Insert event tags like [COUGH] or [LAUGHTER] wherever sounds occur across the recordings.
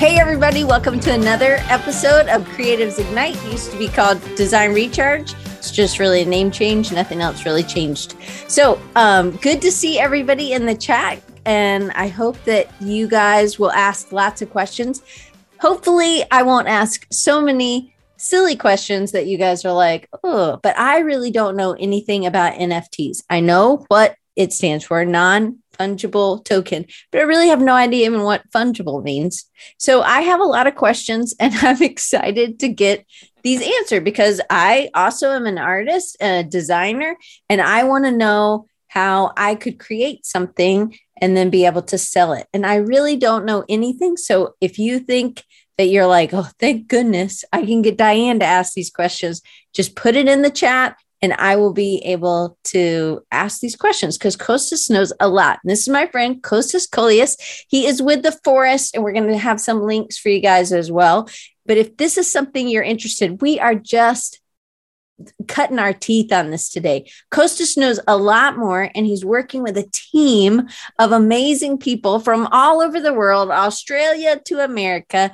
Hey, everybody, welcome to another episode of Creatives Ignite. It used to be called Design Recharge. It's just really a name change, nothing else really changed. So, um, good to see everybody in the chat. And I hope that you guys will ask lots of questions. Hopefully, I won't ask so many silly questions that you guys are like, oh, but I really don't know anything about NFTs. I know what it stands for non fungible token, but I really have no idea even what fungible means. So I have a lot of questions and [LAUGHS] I'm excited to get these answered because I also am an artist, a designer, and I want to know how I could create something and then be able to sell it. And I really don't know anything. So if you think that you're like, oh, thank goodness I can get Diane to ask these questions, just put it in the chat and I will be able to ask these questions because Kostas knows a lot. And this is my friend Kostas Kolias. He is with the forest, and we're going to have some links for you guys as well. But if this is something you're interested, we are just cutting our teeth on this today. Kostas knows a lot more, and he's working with a team of amazing people from all over the world, Australia to America,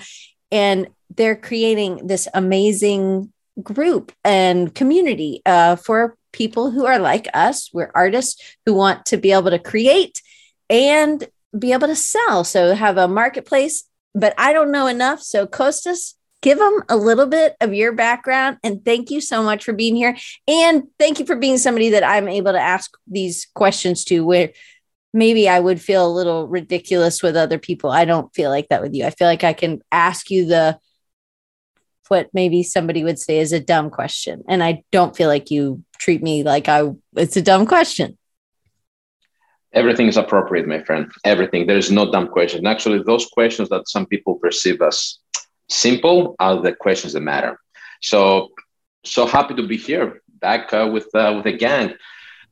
and they're creating this amazing group and community uh, for people who are like us. We're artists who want to be able to create and be able to sell. So have a marketplace, but I don't know enough. So Kostas, give them a little bit of your background and thank you so much for being here. And thank you for being somebody that I'm able to ask these questions to where maybe I would feel a little ridiculous with other people. I don't feel like that with you. I feel like I can ask you the what maybe somebody would say is a dumb question. And I don't feel like you treat me like I it's a dumb question. Everything is appropriate, my friend. Everything. There's no dumb question. Actually, those questions that some people perceive as simple are the questions that matter. So, so happy to be here back uh, with uh, with a gang,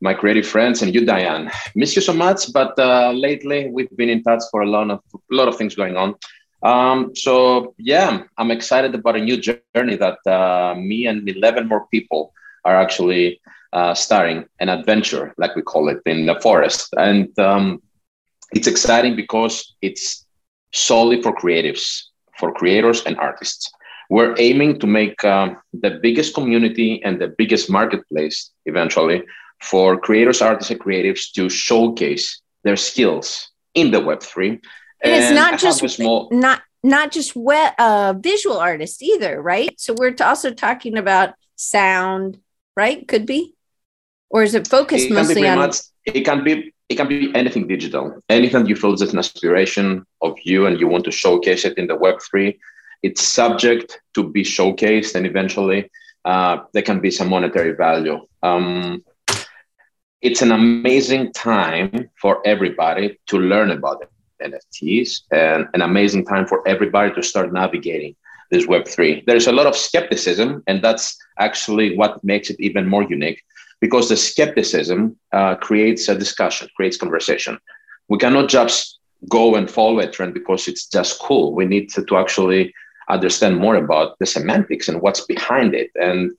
my creative friends, and you, Diane. Miss you so much, but uh, lately we've been in touch for a lot of a lot of things going on. Um, so yeah, I'm excited about a new journey that uh, me and 11 more people are actually uh, starting an adventure, like we call it, in the forest. And um, it's exciting because it's solely for creatives, for creators and artists. We're aiming to make um, the biggest community and the biggest marketplace eventually for creators, artists, and creatives to showcase their skills in the Web3 and, it's not just small... not not just wet uh visual artist either right? So we're also talking about sound right? Could be? Or is it focused it mostly on much, it can be it can be anything digital. Anything you feel is an aspiration of you and you want to showcase it in the web3 it's subject to be showcased and eventually uh, there can be some monetary value. Um, it's an amazing time for everybody to learn about it NFTs and an amazing time for everybody to start navigating this Web3. There's a lot of skepticism, and that's actually what makes it even more unique because the skepticism uh, creates a discussion, creates conversation. We cannot just go and follow a trend because it's just cool. We need to, to actually understand more about the semantics and what's behind it. And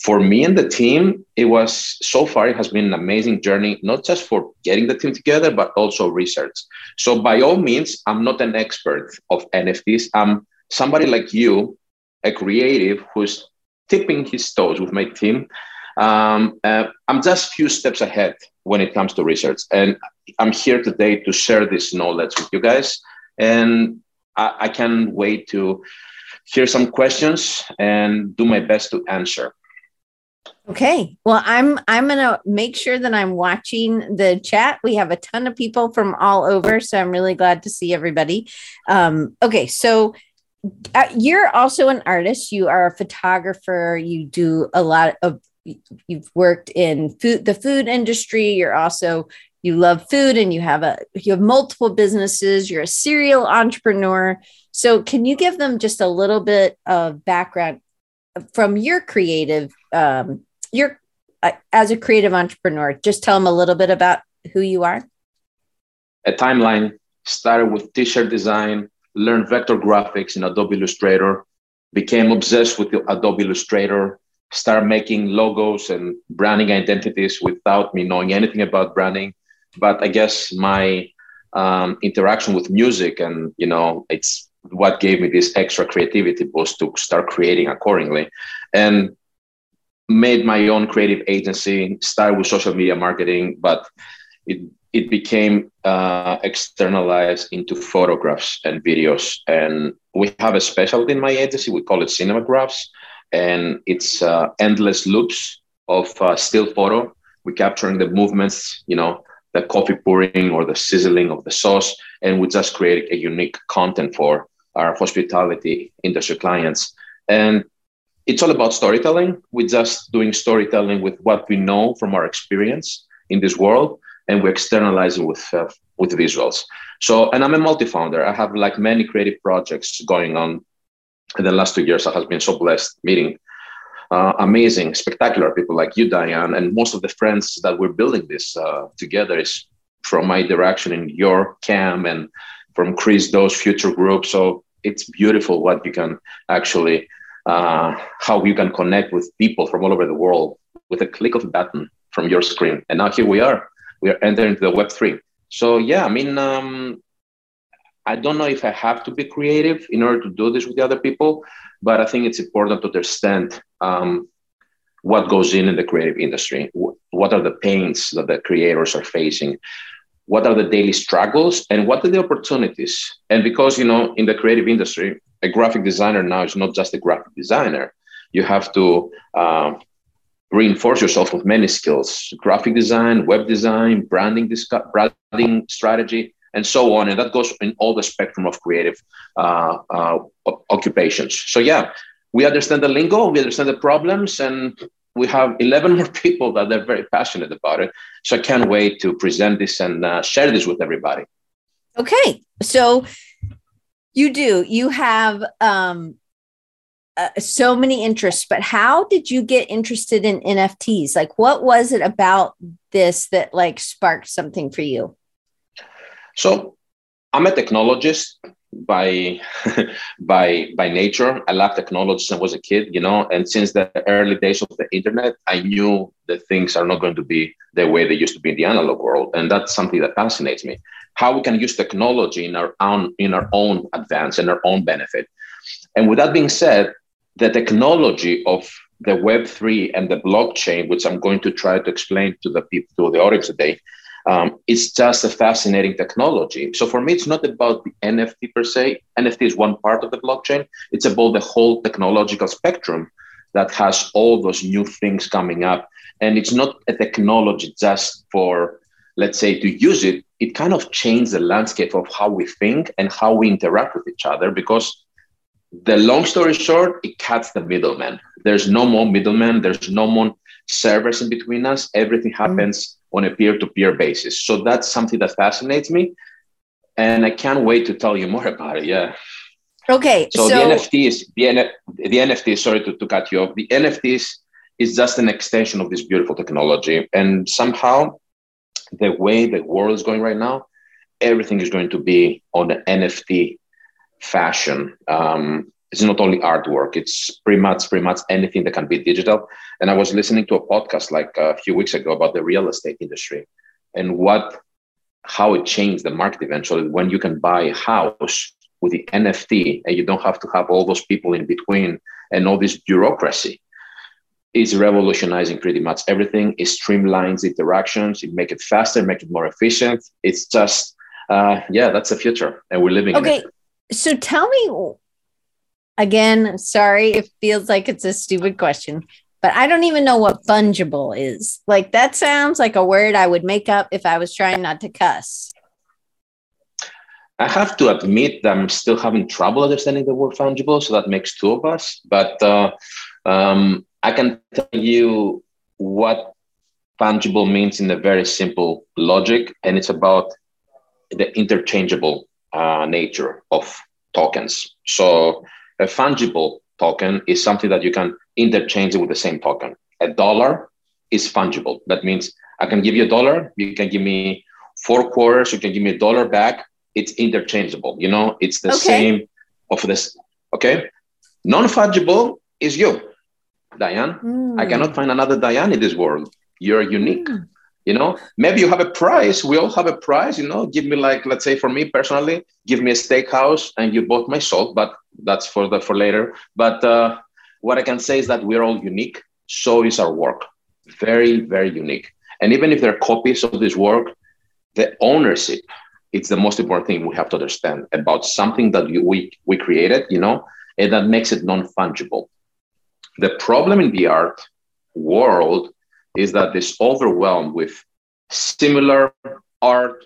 for me and the team, it was so far, it has been an amazing journey, not just for getting the team together, but also research. So, by all means, I'm not an expert of NFTs. I'm somebody like you, a creative who's tipping his toes with my team. Um, uh, I'm just a few steps ahead when it comes to research. And I'm here today to share this knowledge with you guys. And I, I can wait to hear some questions and do my best to answer. Okay. Well, I'm I'm going to make sure that I'm watching the chat. We have a ton of people from all over, so I'm really glad to see everybody. Um, okay, so uh, you're also an artist. You are a photographer. You do a lot of. You've worked in food, the food industry. You're also you love food, and you have a you have multiple businesses. You're a serial entrepreneur. So, can you give them just a little bit of background from your creative um, your uh, as a creative entrepreneur just tell them a little bit about who you are a timeline started with t-shirt design learned vector graphics in adobe illustrator became obsessed with adobe illustrator started making logos and branding identities without me knowing anything about branding but i guess my um, interaction with music and you know it's what gave me this extra creativity boost to start creating accordingly. And made my own creative agency, started with social media marketing, but it it became uh, externalized into photographs and videos. And we have a specialty in my agency. We call it cinemagraphs, and it's uh, endless loops of uh, still photo. We're capturing the movements, you know, the coffee pouring or the sizzling of the sauce, and we just create a unique content for our hospitality industry clients. And it's all about storytelling. We're just doing storytelling with what we know from our experience in this world, and we externalize it with uh, with visuals. So, and I'm a multi-founder. I have like many creative projects going on. In the last two years, I have been so blessed meeting uh, amazing, spectacular people like you, Diane, and most of the friends that we're building this uh, together is from my direction in your cam and from Chris Do's Futur group. So it's beautiful what you can actually, uh, how you can connect with people from all over the world with a click of a button from your screen. And now here we are. We are entering the Web three. So yeah, I mean, um, I don't know if I have to be creative in order to do this with the other people, but I think it's important to understand um, what goes in in the creative industry. What are the pains that the creators are facing? What are the daily struggles and what are the opportunities? And because, you know, in the creative industry, a graphic designer now is not just a graphic designer. You have to uh, reinforce yourself with many skills graphic design, web design, branding, branding strategy, and so on. And that goes in all the spectrum of creative uh, uh, occupations. So, yeah, we understand the lingo, we understand the problems, and we have 11 more people that are very passionate about it. So, I can't wait to present this and uh, share this with everybody. Okay. So, you do, you have um, uh, so many interests, but how did you get interested in NFTs? Like, what was it about this that like sparked something for you? So I'm a technologist by [LAUGHS] by by nature. I love technology since I was a kid, you know, and since the early days of the internet, I knew that things are not going to be the way they used to be in the analog world. And that's something that fascinates me. How we can use technology in our own in our own advance and our own benefit. And with that being said, the technology of the Web3 and the blockchain, which I'm going to try to explain to the people to the audience today, um, it's just a fascinating technology. So for me, it's not about the NFT per se. NFT is one part of the blockchain. It's about the whole technological spectrum that has all those new things coming up. And it's not a technology just for, let's say, to use it. It kind of changed the landscape of how we think and how we interact with each other because the long story short, it cuts the middleman. There's no more middleman. There's no more servers in between us. Everything mm-hmm. happens mm on a peer-to-peer basis. So that's something that fascinates me, and I can't wait to tell you more about it. Yeah. Okay. So, so the NFTs, the, N- the NFTs. Sorry to, to cut you off. The NFTs is just an extension of this beautiful technology, and somehow, the way the world is going right now, everything is going to be on an NFT fashion. Um, it's not only artwork it's pretty much pretty much anything that can be digital. And i was listening to a podcast like a few weeks ago about the real estate industry and what how it changed the market eventually when you can buy a house with the nft and you don't have to have all those people in between and all this bureaucracy. Is revolutionizing pretty much everything. It streamlines interactions. It make it faster make it more efficient. It's just uh, yeah that's the future and we're living it. okay so tell me Again, sorry, it feels like it's a stupid question, but I don't even know what fungible is. Like that sounds like a word I would make up if I was trying not to cuss. I have to admit that I'm still having trouble understanding the word fungible, so that makes two of us. But uh, um, I can tell you what fungible means in a very simple logic, and it's about the interchangeable uh, nature of tokens. So a fungible token is something that you can interchange with the same token. A dollar is fungible. That means I can give you a dollar, you can give me four quarters, you can give me a dollar back. It's interchangeable. You know, it's the okay. same of this. Okay. Non fungible is you, Diane. Mm. I cannot find another Diane in this world. You're unique. Mm. You know? Maybe you have a price we all have a price you know? Give me like let's say for me personally give me a steakhouse and you bought my salt but that's for the for later. But uh, what i can say is that we're all unique. So is our work. Very very unique. And even if there are copies of this work the ownership it's the most important thing we have to understand about something that we we created you know and that makes it non-fungible. The problem in the art world is that it's overwhelmed with similar art,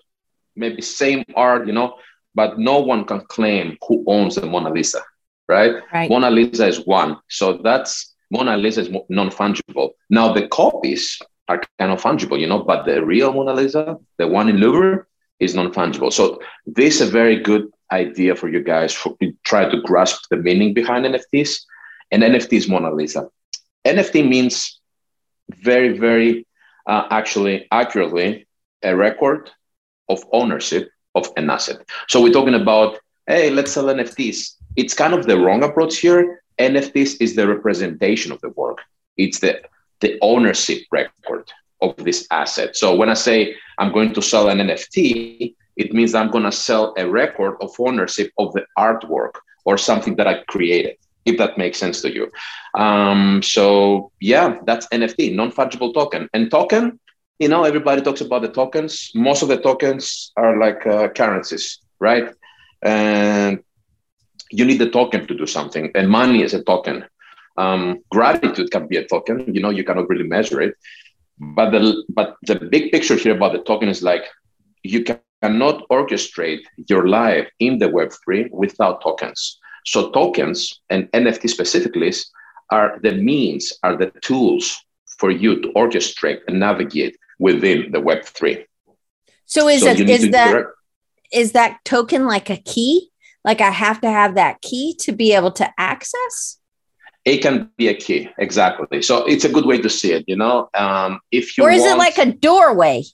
maybe same art, you know, but no one can claim who owns the Mona Lisa, right? right. Mona Lisa is one. So that's Mona Lisa is non fungible. Now, the copies are kind of fungible, you know, but the real Mona Lisa, the one in Louvre, is non fungible. So, this is a very good idea for you guys to try to grasp the meaning behind NFTs. And NFT is Mona Lisa. NFT means very, very uh, actually accurately a record of ownership of an asset. So we're talking about, hey, let's sell NFTs. It's kind of the wrong approach here. NFTs is the representation of the work. It's the the ownership record of this asset. So when I say I'm going to sell an NFT, it means I'm going to sell a record of ownership of the artwork or something that I created if that makes sense to you. Um, so yeah, that's NFT, non-fungible token. And token, you know, everybody talks about the tokens. Most of the tokens are like uh, currencies, right? And you need the token to do something, and money is a token. Um, gratitude can be a token. You know, you cannot really measure it, but the but the big picture here about the token is like you cannot orchestrate your life in the Web three without tokens. So tokens and NFT specifically are the means, are the tools for you to orchestrate and navigate within the Web3. So is so it is that direct- is that token like a key? Like I have to have that key to be able to access? It can be a key, exactly. So it's a good way to see it, you know. Um, if you or is want- it like a doorway?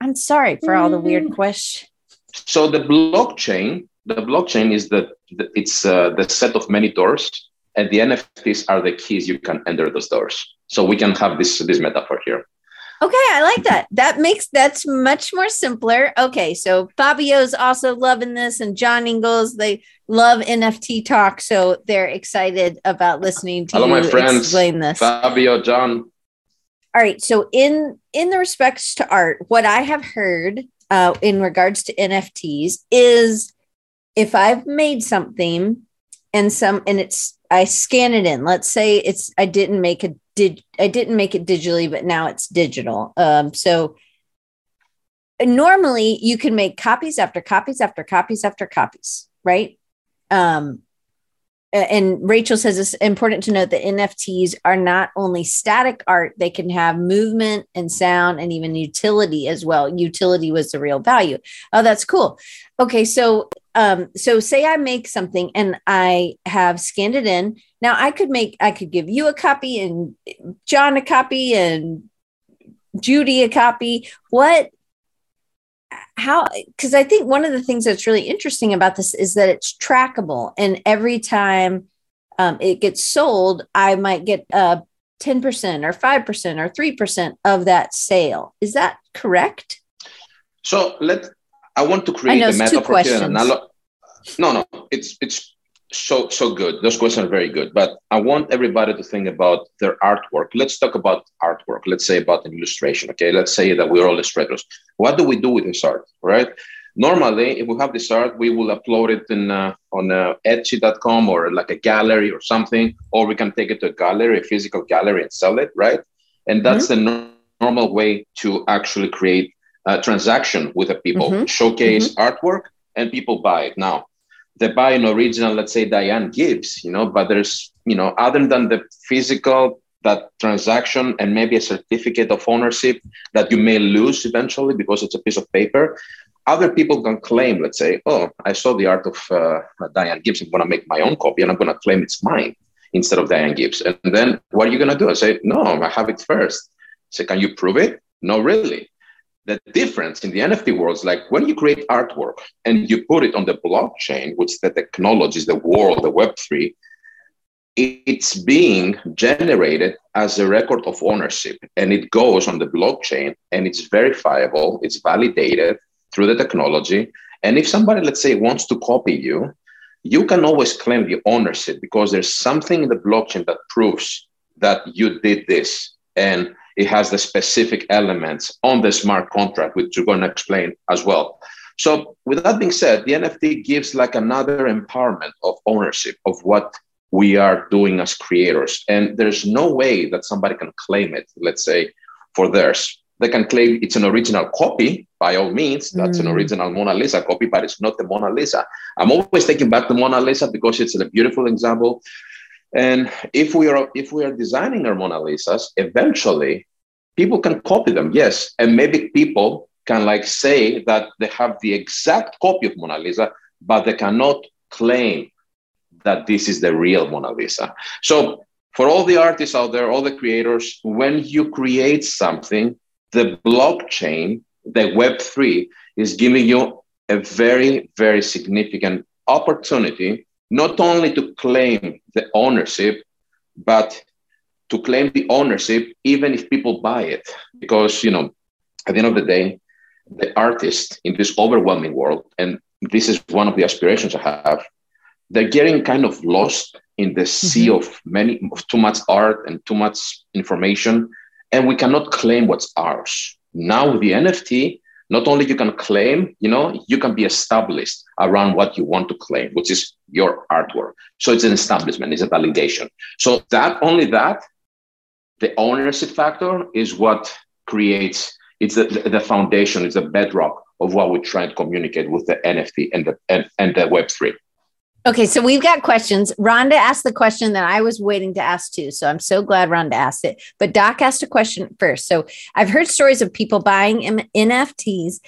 I'm sorry for all the weird mm. questions. So the blockchain the blockchain is the, the it's uh, the set of many doors and the nfts are the keys you can enter those doors. So we can have this this metaphor here. Okay i like that. That makes that's much more simpler. Okay so fabio's also loving this and john ingles they love nft talk so they're excited about listening to Hello, you my friends. explain this. Fabio john. All right so in in the respects to art what i have heard uh, in regards to nfts is if I've made something and some and it's I scan it in. Let's say it's I didn't make a did I didn't make it digitally, but now it's digital. Um, so normally you can make copies after copies after copies after copies, right? Um, and Rachel says it's important to note that NFTs are not only static art, they can have movement and sound and even utility as well. Utility was the real value. Oh, that's cool. Okay, so um, so say I make something and I have scanned it in. Now I could make, I could give you a copy and John a copy and Judy a copy. What, how, because I think one of the things that's really interesting about this is that it's trackable. And every time um, it gets sold, I might get a 10% or 5% or 3% of that sale. Is that correct? So let I want to create a metaphor here. And analo- no, no, it's it's so so good. Those questions are very good. But I want everybody to think about their artwork. Let's talk about artwork. Let's say about an illustration. Okay, let's say that we're all illustrators. What do we do with this art? Right. Normally, if we have this art, we will upload it in uh, on uh, Etsy.com or like a gallery or something, or we can take it to a gallery, a physical gallery, and sell it. Right. And that's mm-hmm. the normal way to actually create uh, transaction with the people, mm-hmm. showcase mm-hmm. artwork, and people buy it. Now, they buy an original, let's say Diane Gibbs, you know, but there's, you know, other than the physical that transaction and maybe a certificate of ownership that you may lose eventually because it's a piece of paper. Other people can claim, let's say, oh, I saw the art of uh, Diane Gibbs. I'm going to make my own copy and I'm going to claim it's mine instead of Diane Gibbs. And then what are you going to do? I say, no, I have it first. say, can you prove it? No, really the difference in the NFT world is like when you create artwork and you put it on the blockchain, which the technology is the world, the Web3, it's being generated as a record of ownership and it goes on the blockchain and it's verifiable, it's validated through the technology. And if somebody, let's say, wants to copy you, you can always claim the ownership because there's something in the blockchain that proves that you did this. And it has the specific elements on the smart contract, which you're going to explain as well. So, with that being said, the NFT gives like another empowerment of ownership of what we are doing as creators. And there's no way that somebody can claim it, let's say, for theirs. They can claim it's an original copy, by all means. That's mm. an original Mona Lisa copy, but it's not the Mona Lisa. I'm always taking back the Mona Lisa because it's a beautiful example. And if we are if we are designing our Mona Lisas, eventually people can copy them, yes. And maybe people can like say that they have the exact copy of Mona Lisa, but they cannot claim that this is the real Mona Lisa. So for all the artists out there, all the creators, when you create something, the blockchain, the Web3, is giving you a very, very significant opportunity not only to claim the ownership, but to claim the ownership even if people buy it. Because, you know, at the end of the day, the artist in this overwhelming world, and this is one of the aspirations I have, they're getting kind of lost in the sea mm-hmm. of many of too much art and too much information and we cannot claim what's ours now with the nft not only you can claim you know you can be established around what you want to claim which is your artwork so it's an establishment it's a validation so that only that the ownership factor is what creates it's the, the foundation it's the bedrock of what we're trying to communicate with the nft and the and, and the web3 Okay, so we've got questions. Rhonda asked the question that I was waiting to ask too. So I'm so glad Rhonda asked it. But Doc asked a question first. So I've heard stories of people buying NFTs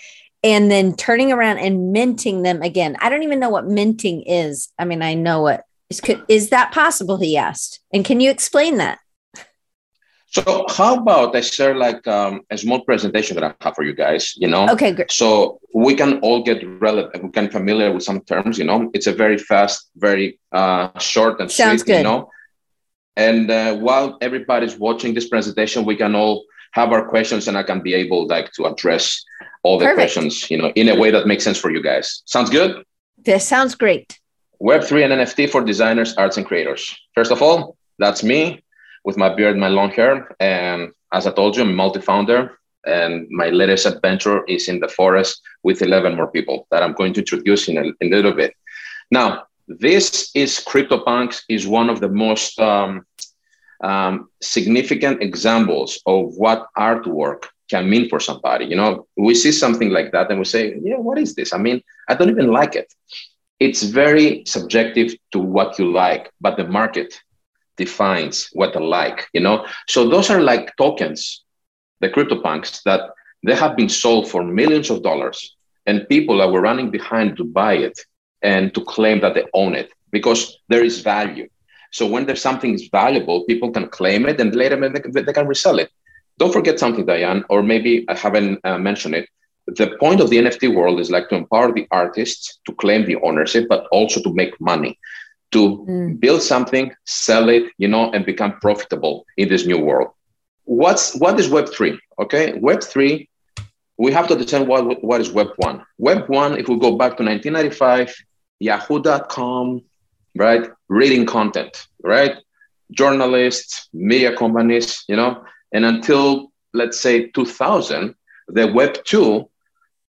and then turning around and minting them again. I don't even know what minting is. I mean, I know what is, is that possible? He asked. And can you explain that? So how about I share like um, a small presentation that I have for you guys, you know? Okay, great. So we can all get relevant, we can familiar with some terms, you know? It's a very fast, very uh, short and Sounds sweet, good. you know? And uh, while everybody's watching this presentation, we can all have our questions and I can be able like to address all the Perfect. questions, you know, in a way that makes sense for you guys. Sounds good? This sounds great. Web3 and NFT for designers, arts, and creators. First of all, that's me with my beard, my long hair. And as I told you, I'm a multi-founder. And my latest adventure is in the forest with 11 more people that I'm going to introduce in a, in a little bit. Now, this is CryptoPunks is one of the most um, um, significant examples of what artwork can mean for somebody. You know, we see something like that and we say, yeah, what is this? I mean, I don't even like it. It's very subjective to what you like, but the market defines what I like, you know? So those are like tokens, the CryptoPunks that they have been sold for millions of dollars and people that were running behind to buy it and to claim that they own it because there is value. So when there's something is valuable, people can claim it and later they can, they can resell it. Don't forget something, Diane, or maybe I haven't uh, mentioned it. The point of the NFT world is like to empower the artists to claim the ownership, but also to make money to mm. build something, sell it, you know, and become profitable in this new world. What's what is Web three? Okay, Web three. We have to understand what what is Web one. Web one, if we go back to 1995, Yahoo.com, right? Reading content, right? Journalists, media companies, you know, and until let's say 2000, the Web two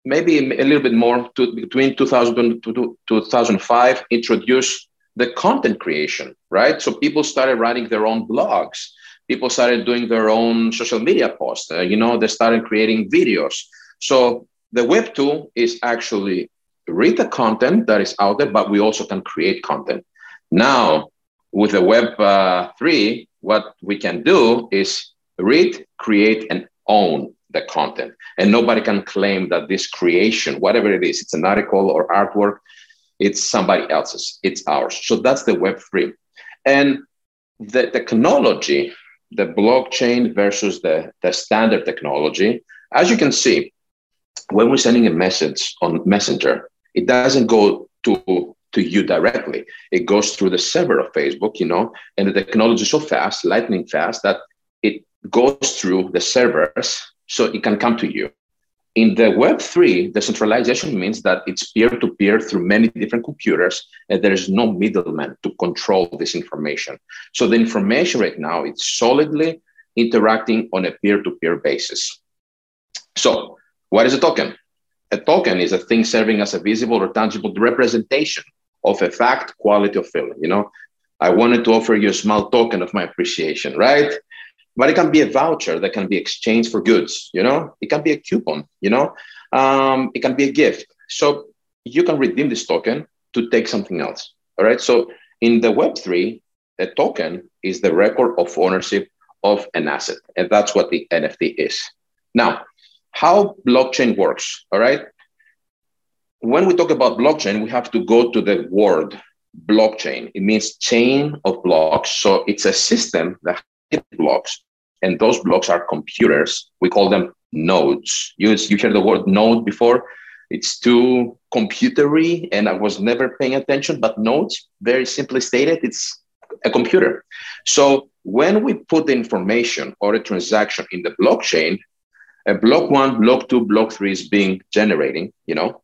maybe a little bit more to, between 2000 and 2005 introduced the content creation, right? So people started writing their own blogs. People started doing their own social media posts. Uh, you know, they started creating videos. So the Web 2 is actually read the content that is out there, but we also can create content. Now, with the Web uh, 3, what we can do is read, create, and own the content. And nobody can claim that this creation, whatever it is, it's an article or artwork, it's somebody else's, it's ours. So that's the Web3. And the technology, the blockchain versus the, the standard technology, as you can see, when we're sending a message on Messenger, it doesn't go to, to you directly. It goes through the server of Facebook, you know, and the technology is so fast, lightning fast, that it goes through the servers so it can come to you. In the Web3, decentralization means that it's peer to peer through many different computers, and there is no middleman to control this information. So the information right now it's solidly interacting on a peer to peer basis. So, what is a token? A token is a thing serving as a visible or tangible representation of a fact, quality, of feeling. You know, I wanted to offer you a small token of my appreciation, right? but it can be a voucher that can be exchanged for goods you know? It can be a coupon you know? Um, it can be a gift. So you can redeem this token to take something else all right? So in the web3 a token is the record of ownership of an asset and that's what the nft is. Now how blockchain works all right when we talk about blockchain we have to go to the word blockchain it means chain of blocks so it's a system that blocks and those blocks are computers. We call them nodes. You, you heard the word node before. It's too computery, and I was never paying attention. But nodes, very simply stated, it's a computer. So when we put the information or a transaction in the blockchain, a block one, block two, block three is being generating, you know,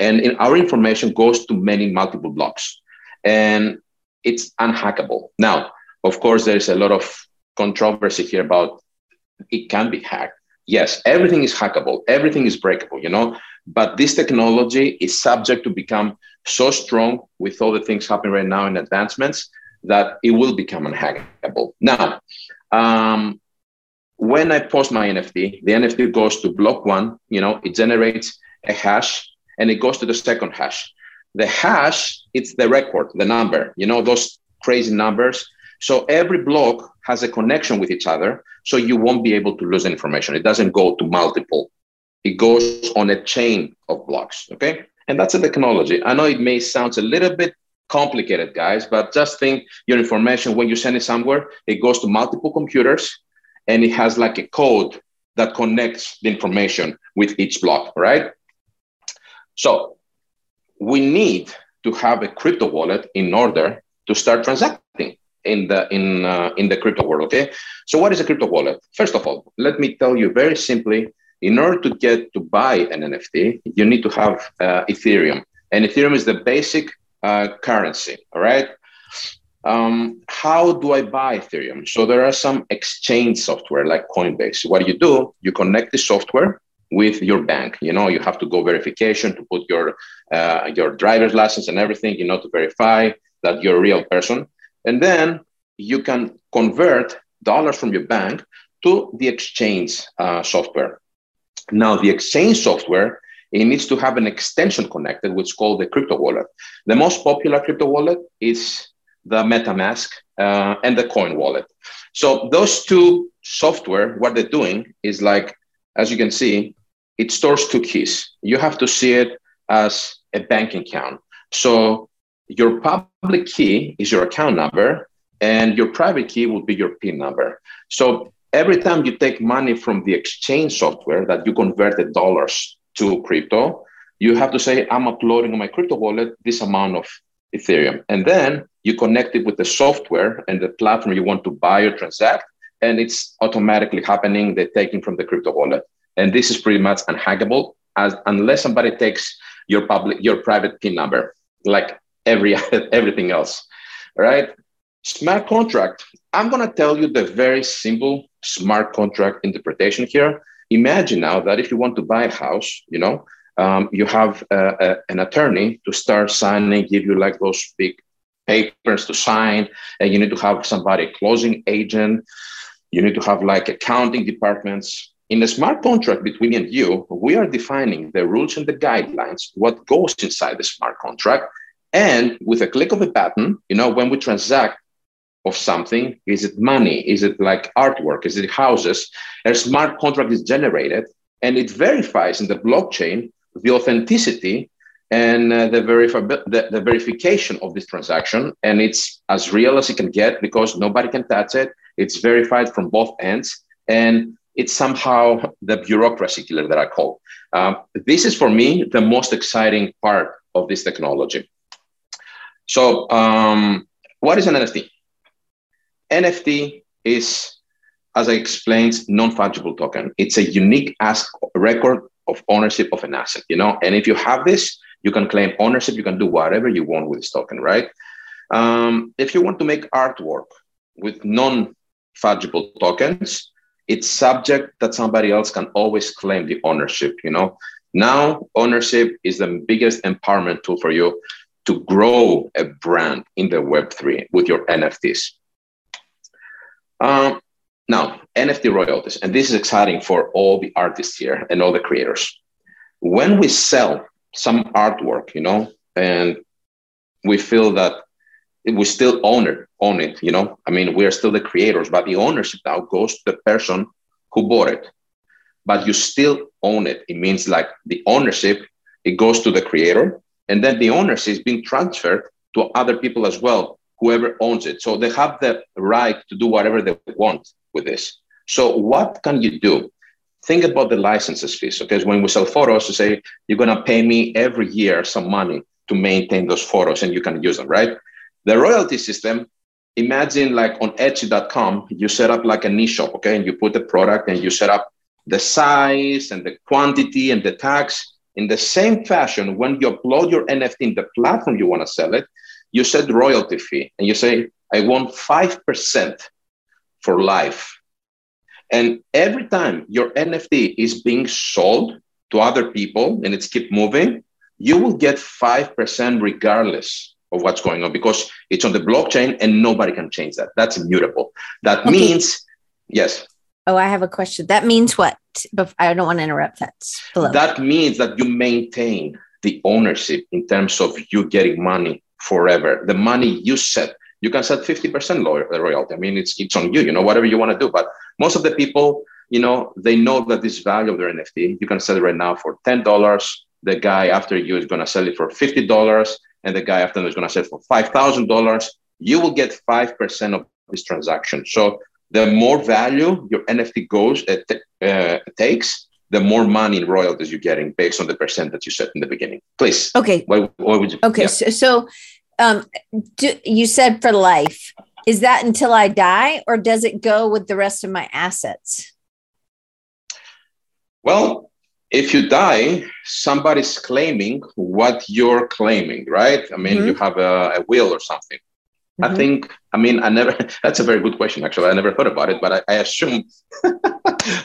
and in our information goes to many multiple blocks, and it's unhackable. Now, of course, there's a lot of controversy here about it can be hacked. Yes, everything is hackable, everything is breakable, you know, but this technology is subject to become so strong with all the things happening right now in advancements that it will become unhackable. Now, um, when I post my NFT, the NFT goes to block one, you know, it generates a hash and it goes to the second hash. The hash, it's the record, the number, you know, those crazy numbers so every block has a connection with each other, so you won't be able to lose information. It doesn't go to multiple. It goes on a chain of blocks. Okay. And that's a technology. I know it may sound a little bit complicated, guys, but just think your information when you send it somewhere, it goes to multiple computers and it has like a code that connects the information with each block, right? So we need to have a crypto wallet in order to start transacting in the in uh, in the crypto world okay? So what is a crypto wallet? First of all let me tell you very simply in order to get to buy an nft you need to have uh, ethereum. And ethereum is the basic uh, currency all right? Um, how do i buy ethereum? So there are some exchange software like coinbase. What do you do? You connect the software with your bank you know you have to go verification to put your uh, your driver's license and everything you know to verify that you're a real person and then you can convert dollars from your bank to the exchange uh, software. Now, the exchange software, it needs to have an extension connected, which is called the crypto wallet. The most popular crypto wallet is the MetaMask uh, and the Coin wallet. So those two software, what they're doing is like, as you can see, it stores two keys. You have to see it as a banking account. So your public key is your account number, and your private key will be your PIN number. So every time you take money from the exchange software that you converted dollars to crypto, you have to say, I'm uploading on my crypto wallet this amount of Ethereum. And then you connect it with the software and the platform you want to buy or transact, and it's automatically happening. They're taking from the crypto wallet. And this is pretty much unhackable as unless somebody takes your public your private PIN number. Like every [LAUGHS] everything else right? Smart contract. I'm going to tell you the very simple smart contract interpretation here. Imagine now that if you want to buy a house you know um, you have a, an attorney to start signing give you like those big papers to sign and you need to have somebody closing agent. You need to have like accounting departments in a smart contract between me and you, we are defining the rules and the guidelines, what goes inside the smart contract, and with a click of a button, you know, when we transact of something, is it money? Is it like artwork? Is it houses? A smart contract is generated and it verifies in the blockchain the authenticity and uh, the, verifi- the, the verification of this transaction. And it's as real as it can get because nobody can touch it. It's verified from both ends. And it's somehow the bureaucracy killer that I call. Um, this is for me the most exciting part of this technology. So, um, what is an NFT? NFT is, as I explained, non-fungible token. It's a unique as record of ownership of an asset, you know. And if you have this, you can claim ownership. You can do whatever you want with this token, right? Um, if you want to make artwork with non-fungible tokens, it's subject that somebody else can always claim the ownership. You know, now ownership is the biggest empowerment tool for you to grow a brand in the Web3 with your NFTs. Um, now, NFT royalties, and this is exciting for all the artists here and all the creators. When we sell some artwork, you know, and we feel that we still own it, own it, you know. I mean, we are still the creators, but the ownership now goes to the person who bought it. But you still own it. It means like the ownership, it goes to the creator, and then the ownership is being transferred to other people as well, whoever owns it. So they have the right to do whatever they want with this. So what can you do? Think about the licenses fees. Okay, when we sell photos, you say you're gonna pay me every year some money to maintain those photos and you can use them, right? The royalty system, imagine like on Etsy.com, you set up like a niche shop, okay? And you put the product and you set up the size and the quantity and the tax. In the same fashion, when you upload your NFT in the platform you want to sell it, you set royalty fee and you say, I want 5% for life. And every time your NFT is being sold to other people and it's keep moving, you will get 5% regardless of what's going on because it's on the blockchain and nobody can change that. That's immutable. That okay. means, yes. Oh, I have a question. That means what? But I don't want to interrupt that. Hello. That means that you maintain the ownership in terms of you getting money forever. The money you set, you can set 50% royalty. I mean, it's, it's on you, you know, whatever you want to do. But most of the people, you know, they know that this value of their NFT, you can sell it right now for $10. The guy after you is going to sell it for $50 and the guy after is going to sell for $5,000, you will get 5% of this transaction. So the more value your NFT goes, it uh, takes, the more money in royalties you're getting based on the percent that you set in the beginning. Please. Okay. What, what would you? Okay. Yeah. So, so um, do, you said for life. Is that until I die, or does it go with the rest of my assets? Well, if you die, somebody's claiming what you're claiming, right? I mean, mm-hmm. you have a, a, will or something. Mm-hmm. I think, I mean, I never, [LAUGHS] that's a very good question, actually. I never thought about it, but I, I assume, [LAUGHS]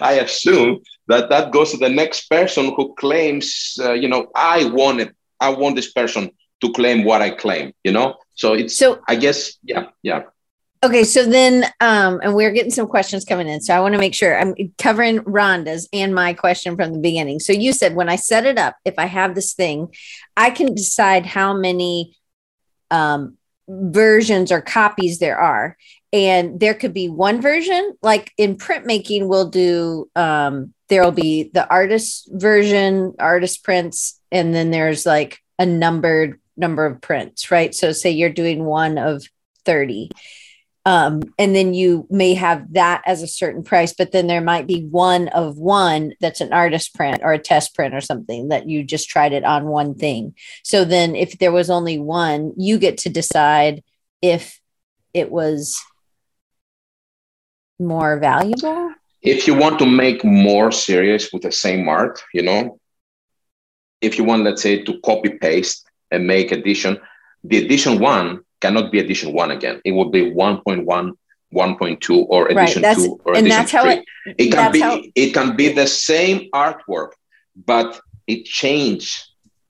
I assume that that goes to the next person who claims, uh, you know, I want it, I want this person to claim what I claim, you know? So it's, so I guess, yeah, yeah. Okay, so then, um, and we're getting some questions coming in. So I want to make sure I'm covering Rhonda's and my question from the beginning. So you said when I set it up, if I have this thing, I can decide how many um, versions or copies there are. And there could be one version, like in printmaking, we'll do, um, there'll be the artist version, artist prints, and then there's like a numbered number of prints, right? So say you're doing one of 30 um, and then you may have that as a certain price, but then there might be one of one that's an artist print or a test print or something that you just tried it on one thing. So then if there was only one, you get to decide if it was more valuable. If you want to make more serious with the same art, you know, if you want, let's say, to copy paste and make edition, the edition one cannot be edition one again. It will be 1.1, 1.2, or edition right, two or edition three. It, it can be how... it can be the same artwork, but it changed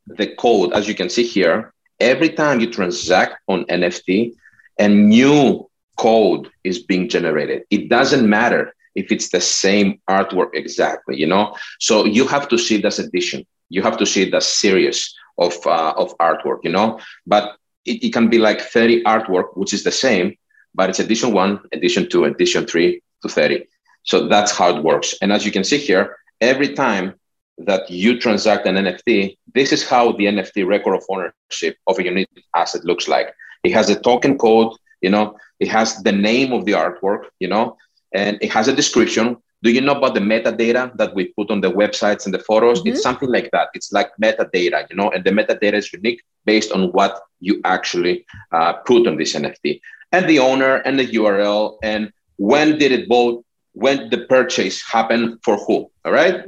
the code. As you can see here, every time you transact on NFT, a new code is being generated. It doesn't matter if it's the same artwork exactly, you know. So you have to see this edition. You have to see the series of uh, of artwork, you know. But it, it can be like 30 artwork, which is the same, but it's edition one, edition two, edition three to 30. So that's how it works. And as you can see here, every time that you transact an NFT, this is how the NFT record of ownership of a unique asset looks like. It has a token code, you know, it has the name of the artwork, you know, and it has a description. Do you know about the metadata that we put on the websites and the photos? Mm-hmm. It's something like that. It's like metadata, you know, and the metadata is unique based on what you actually uh, put on this NFT and the owner and the URL and when did it both when the purchase happened for who. All right.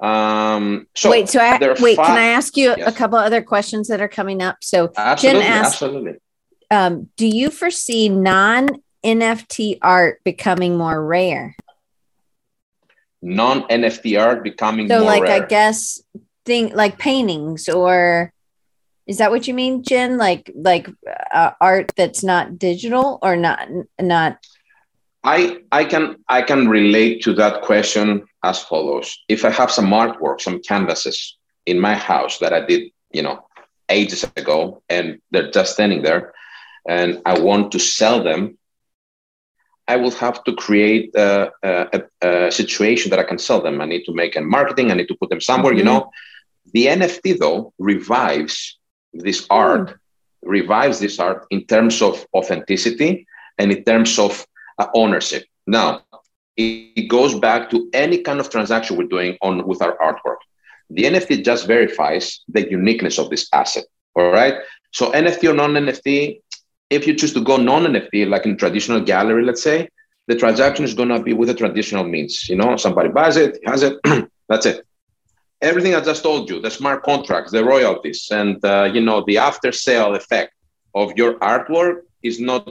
Um, so wait, so I, wait, five, can I ask you yes. a couple other questions that are coming up? So absolutely, Jen asked, absolutely. Um, do you foresee non NFT art becoming more rare? Non NFT art becoming so, like rare. I guess thing like paintings or is that what you mean, Jen? Like like uh, art that's not digital or not not I, I can I can relate to that question as follows. If I have some artwork, some canvases in my house that I did, you know, ages ago, and they're just standing there, and I want to sell them, I will have to create a, a, a situation that I can sell them. I need to make a marketing. I need to put them somewhere. Mm-hmm. You know, the NFT though revives this art, mm. revives this art in terms of authenticity and in terms of uh, ownership. Now, it, goes back to any kind of transaction we're doing on with our artwork. The NFT just verifies the uniqueness of this asset. All right. So NFT or non-NFT, if you choose to go non-NFT, like in traditional gallery, let's say, the transaction is going to be with the traditional means. You know, somebody buys it, has it, [CLEARS THROAT] that's it. Everything I just told you, the smart contracts, the royalties, and uh, you know the after-sale effect of your artwork is not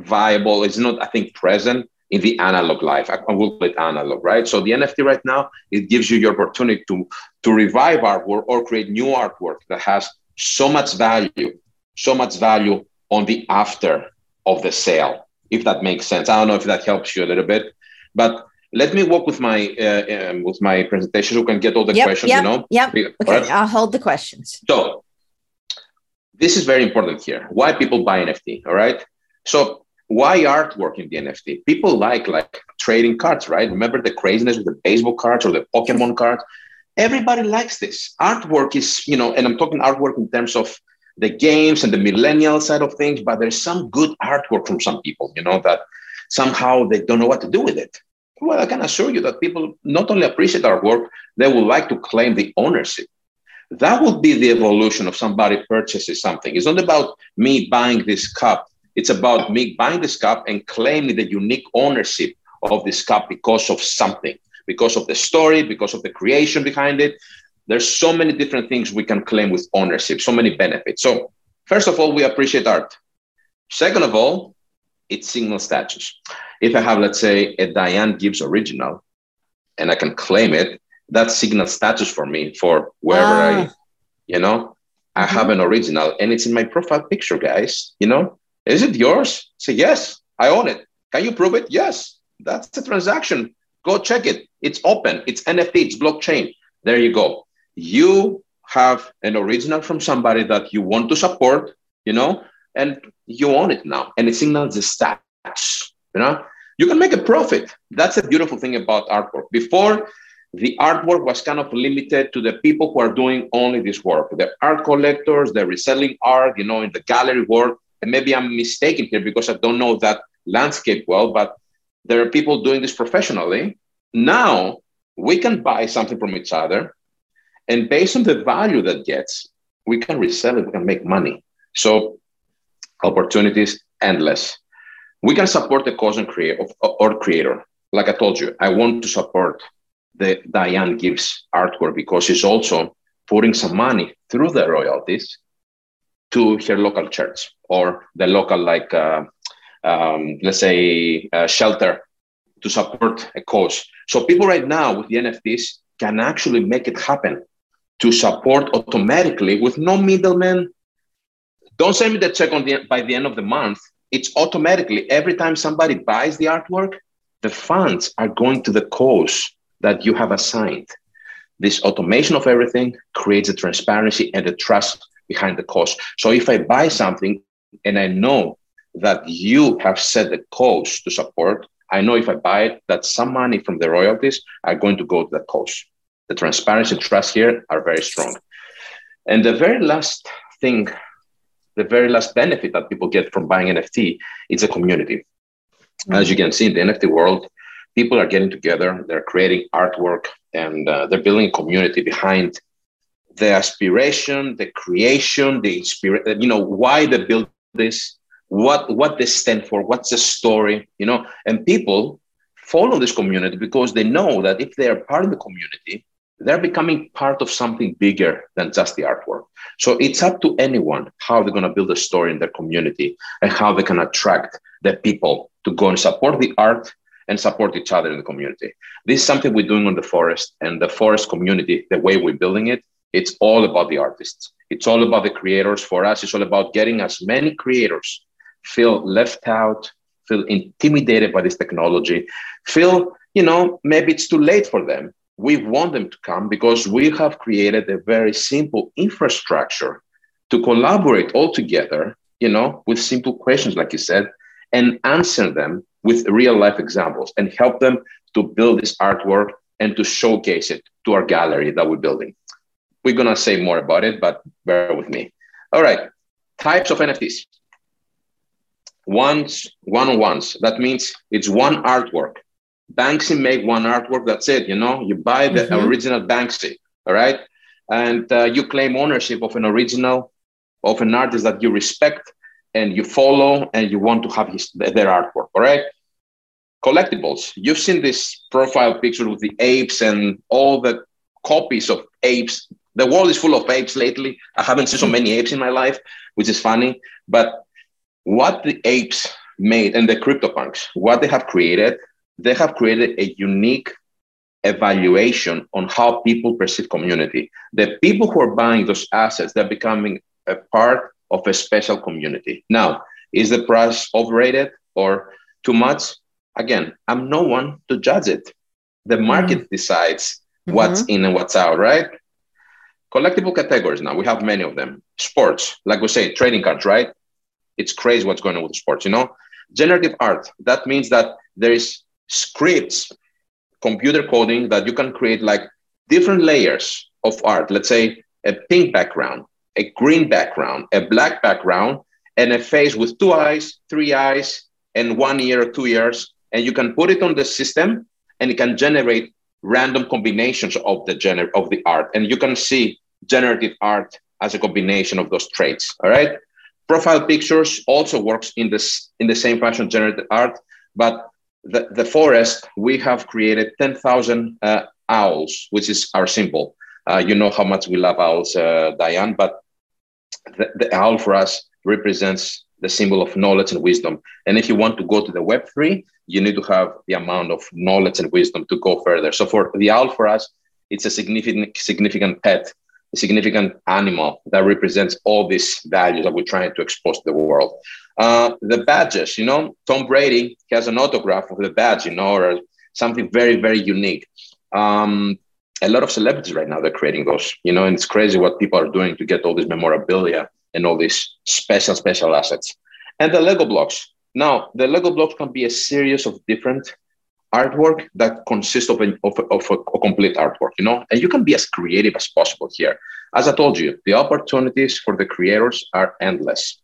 viable. It's not, I think, present in the analog life. I will call it analog, right? So the NFT right now, it gives you your opportunity to, to revive artwork or create new artwork that has so much value, so much value on the after of the sale, if that makes sense. I don't know if that helps you a little bit, but let me walk with my uh, um, with my presentation. so We can get all the yep, questions. Yep, you know. Yep. Okay. Right? I'll hold the questions. So this is very important here. Why people buy NFT? All right. So why artwork in the NFT? People like like trading cards, right? Remember the craziness with the baseball cards or the Pokemon cards? Everybody likes this. Artwork is, you know, and I'm talking artwork in terms of the games and the millennial side of things, but there's some good artwork from some people, you know, that somehow they don't know what to do with it. Well, I can assure you that people not only appreciate our work, they would like to claim the ownership. That would be the evolution of somebody purchases something. It's not about me buying this cup it's about me buying this cup and claiming the unique ownership of this cup because of something, because of the story, because of the creation behind it. There's so many different things we can claim with ownership, so many benefits. So, first of all, we appreciate art. Second of all, it's signal status. If I have, let's say, a Diane Gibbs original and I can claim it, that signal status for me for wherever ah. I, you know, I mm-hmm. have an original and it's in my profile picture, guys. You know, is it yours? Say, yes, I own it. Can you prove it? Yes, that's the transaction. Go check it. It's open, it's NFT, it's blockchain. There you go. You have an original from somebody that you want to support, you know, and you own it now. And it signals the stats, you know. You can make a profit. That's a beautiful thing about artwork. Before, the artwork was kind of limited to the people who are doing only this work. The art collectors, the reselling art, you know, in the gallery work, and maybe I'm mistaken here because I don't know that landscape well, but there are people doing this professionally. Now we can buy something from each other, and based on the value that gets, we can resell it, we can make money. So opportunities endless. We can support the cause and create or creator. Like I told you, I want to support the Diane Gibbs artwork because she's also putting some money through the royalties to her local church or the local like uh, um, let's say uh, shelter to support a cause so people right now with the nfts can actually make it happen to support automatically with no middleman don't send me the check on the by the end of the month it's automatically every time somebody buys the artwork the funds are going to the cause that you have assigned this automation of everything creates a transparency and a trust behind the cost. So if I buy something and I know that you have set the cost to support, I know if I buy it that some money from the royalties are going to go to the cost. The transparency and trust here are very strong. And the very last thing, the very last benefit that people get from buying NFT is a community. Mm-hmm. As you can see in the NFT world, people are getting together, they're creating artwork, and uh, they're building a community behind the aspiration, the creation, the inspiration, you know, why they build this, what what they stand for, what's the story, you know, and people follow this community because they know that if they are part of the community, they're becoming part of something bigger than just the artwork. So it's up to anyone how they're going to build a story in their community and how they can attract the people to go and support the art and support each other in the community. This is something we're doing on the forest and the forest community, the way we're building it, it's all about the artists. It's all about the creators. For us, it's all about getting as many creators feel left out, feel intimidated by this technology, feel, you know, maybe it's too late for them. We want them to come because we have created a very simple infrastructure to collaborate all together, you know, with simple questions, like you said, and answer them with real life examples and help them to build this artwork and to showcase it to our gallery that we're building. We're going to say more about it, but bear with me. All right. Types of NFTs. Ones, one on ones. That means it's one artwork. Banksy make one artwork. That's it. You know, you buy the mm-hmm. original Banksy. All right. And uh, you claim ownership of an original, of an artist that you respect and you follow and you want to have his, their artwork. All right. Collectibles. You've seen this profile picture with the apes and all the copies of apes. The world is full of apes lately. I haven't seen so many apes in my life, which is funny. But what the apes made and the CryptoPunks, what they have created, they have created a unique evaluation on how people perceive community. The people who are buying those assets, they're becoming a part of a special community. Now, is the price overrated or too much? Again, I'm no one to judge it. The market mm-hmm. decides what's mm-hmm. in and what's out, right? Collectible categories now, we have many of them. Sports, like we say, trading cards, right? It's crazy what's going on with sports, you know? Generative art, that means that there is scripts, computer coding that you can create like different layers of art. Let's say a pink background, a green background, a black background, and a face with two eyes, three eyes, and one ear two ears. And you can put it on the system and it can generate random combinations of the gener- of the art. And you can see generative art as a combination of those traits. All right. Profile pictures also works in this in the same fashion generative art, but the, the forest we have created 10,000 uh, owls, which is our symbol. Uh, you know how much we love owls, uh, Diane, but the, the owl for us represents the symbol of knowledge and wisdom. And if you want to go to the Web3, you need to have the amount of knowledge and wisdom to go further. So for the owl, for us, it's a significant, significant pet, a significant animal that represents all these values that we're trying to expose to the world. Uh, the badges, you know, Tom Brady has an autograph of the badge, you know, or something very, very unique. Um, a lot of celebrities right now they're creating those you know and it's crazy what people are doing to get all this memorabilia and all these special special assets. And the lego blocks. Now the lego blocks can be a series of different artwork that consists of, of, of a, a complete artwork you know? And you can be as creative as possible here. As i told you the opportunities for the creators are endless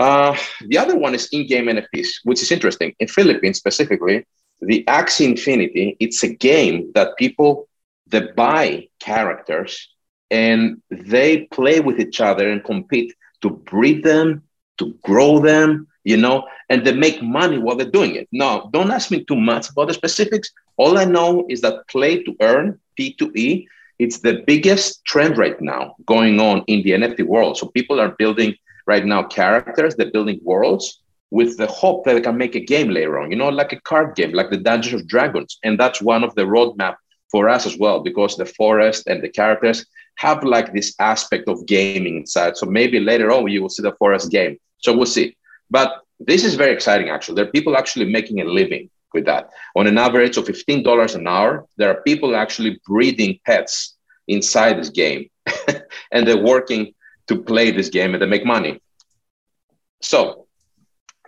uh, the other one is in-game nfts which is interesting in philippines specifically the Axie Infinity, it's a game that people they buy characters and they play with each other and compete to breed them, to grow them, you know, and they make money while they're doing it. Now, don't ask me too much about the specifics. All I know is that play to earn, P2E, it's the biggest trend right now going on in the NFT world. So people are building right now characters, they're building worlds with the hope that they can make a game later on, you know, like a card game, like the Dungeons of Dragons. And that's one of the roadmap for us as well because the forest and the characters have like this aspect of gaming inside. So maybe later on you will see the forest game. So we'll see. But this is very exciting actually. There are people actually making a living with that. On an average of $15 an hour, there are people actually breeding pets inside this game [LAUGHS] and they're working to play this game and make money. So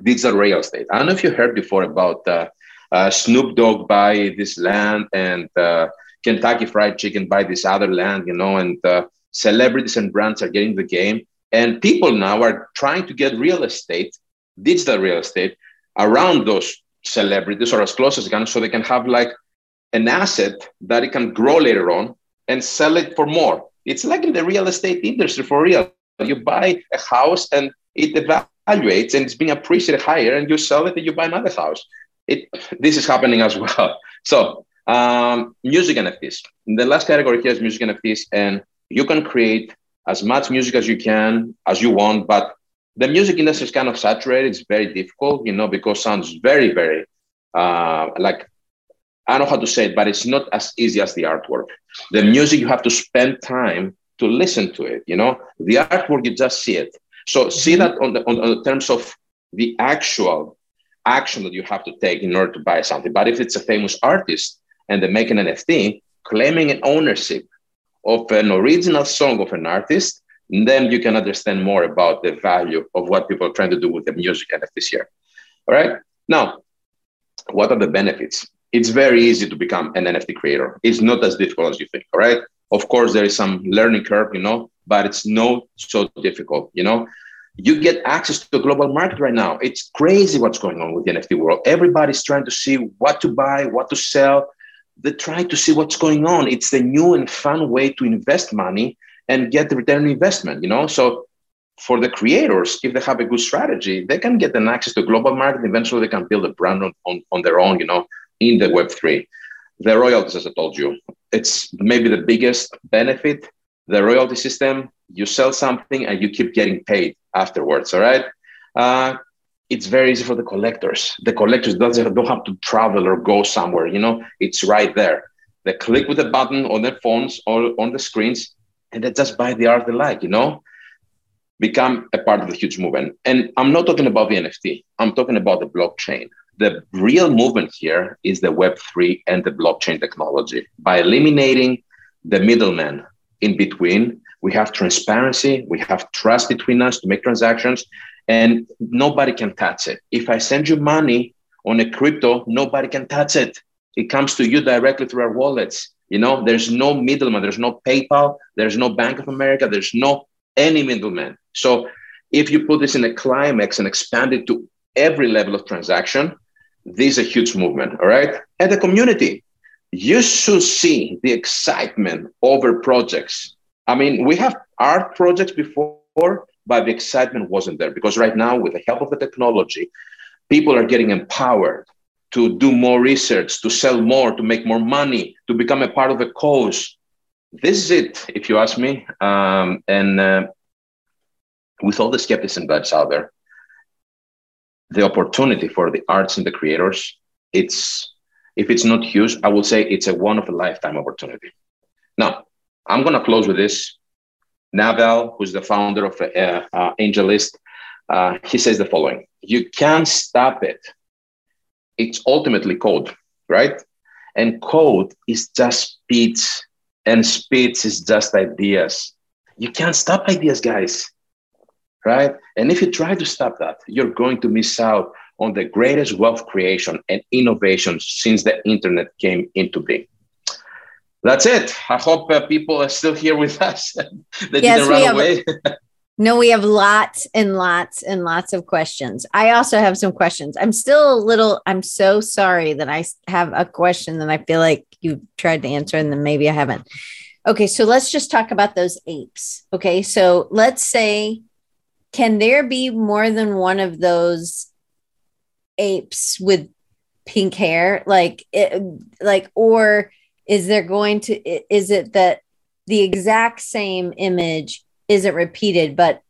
digital real estate. I don't know if you heard before about uh, uh, Snoop Dogg buy this land and uh, Kentucky Fried Chicken buy this other land, you know, and uh, celebrities and brands are getting the game. And people now are trying to get real estate, digital real estate, around those celebrities or as close as they can so they can have like an asset that it can grow later on and sell it for more. It's like in the real estate industry for real. You buy a house and it evaluates and it's being appreciated higher and you sell it and you buy another house. It, this is happening as well. [LAUGHS] So um, music NFTs. The last category here is music NFTs and you can create as much music as you can, as you want, but the music industry is kind of saturated. It's very difficult, you know, because sounds very, very uh, like I don't know how to say it, but it's not as easy as the artwork. The music you have to spend time to listen to it. You know, the artwork you just see it. So see mm-hmm. that on the on, on the terms of the actual action that you have to take in order to buy something. But if it's a famous artist and they make an NFT, claiming an ownership of an original song of an artist, then you can understand more about the value of what people are trying to do with the music NFTs here. All right. Now, what are the benefits? It's very easy to become an NFT creator. It's not as difficult as you think. All right. Of course, there is some learning curve, you know, but it's not so difficult. You know, you get access to the global market right now. It's crazy what's going on with the NFT world. Everybody's trying to see what to buy, what to sell. They're trying to see what's going on. It's the new and fun way to invest money and get the return on investment, you know? So for the creators, if they have a good strategy, they can get an access to global market. Eventually they can build a brand on, on, on their own, you know, in the Web3. The royalties, as I told you, it's maybe the biggest benefit. The royalty system, you sell something and you keep getting paid afterwards, all right? Uh, it's very easy for the collectors. The collectors don't have to travel or go somewhere, you know, it's right there. They click with a button on their phones or on the screens and they just buy the art they like, you know, become a part of the huge movement. And I'm not talking about the NFT, I'm talking about the blockchain. The real movement here is the Web3 and the blockchain technology. By eliminating the middleman in between, we have transparency, we have trust between us to make transactions, and nobody can touch it. If I send you money on a crypto, nobody can touch it. It comes to you directly through our wallets. You know, there's no middleman, there's no PayPal, there's no Bank of America, there's no any middleman. So if you put this in a climax and expand it to every level of transaction, this is a huge movement. All right. And the community, you should see the excitement over projects. I mean, we have art projects before, but the excitement wasn't there because right now, with the help of the technology, people are getting empowered to do more research, to sell more, to make more money, to become a part of a cause. This is it, if you ask me. Um, and uh, with all the skepticism that's out there, the opportunity for the arts and the creators, it's if it's not huge, I will say it's a one of a lifetime opportunity. Now, I'm going to close with this. Naval, who's the founder of uh, uh, AngelList, uh, he says the following: "You can't stop it it's ultimately code, right? And code is just speech, and speech is just ideas. You can't stop ideas, guys, right? And if you try to stop that, you're going to miss out on the greatest wealth creation and innovation since the internet came into being. That's it. I hope uh, people are still here with [LAUGHS] us. they yes, didn't run away. [LAUGHS] No, we have lots and lots and lots of questions. I also have some questions. I'm still a little, I'm so sorry that I have a question that I feel like you tried to answer and then maybe I haven't. Okay, so let's just talk about those apes. Okay, so let's say, can there be more than one of those apes with pink hair? Like, it, like, or is there going to, is it that the exact same image isn't repeated, but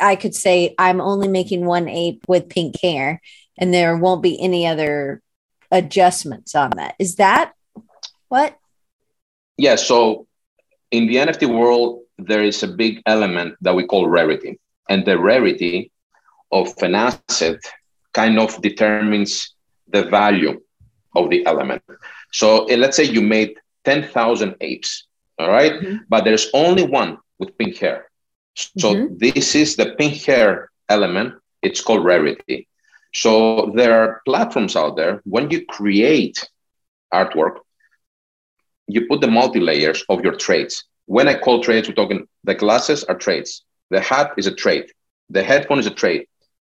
I could say I'm only making one ape with pink hair and there won't be any other adjustments on that. Is that what? Yeah. So in the NFT world, there is a big element that we call rarity. And the rarity of an asset kind of determines the value of the element. So eh, let's say you made 10,000 apes, all right? mm-hmm. But there's only one with pink hair. So mm-hmm. this is the pink hair element. It's called rarity. So there are platforms out there. When you create artwork, you put the multi layers of your traits. When I call traits, we're talking the glasses are traits. The hat is a trait. The headphone is a trait.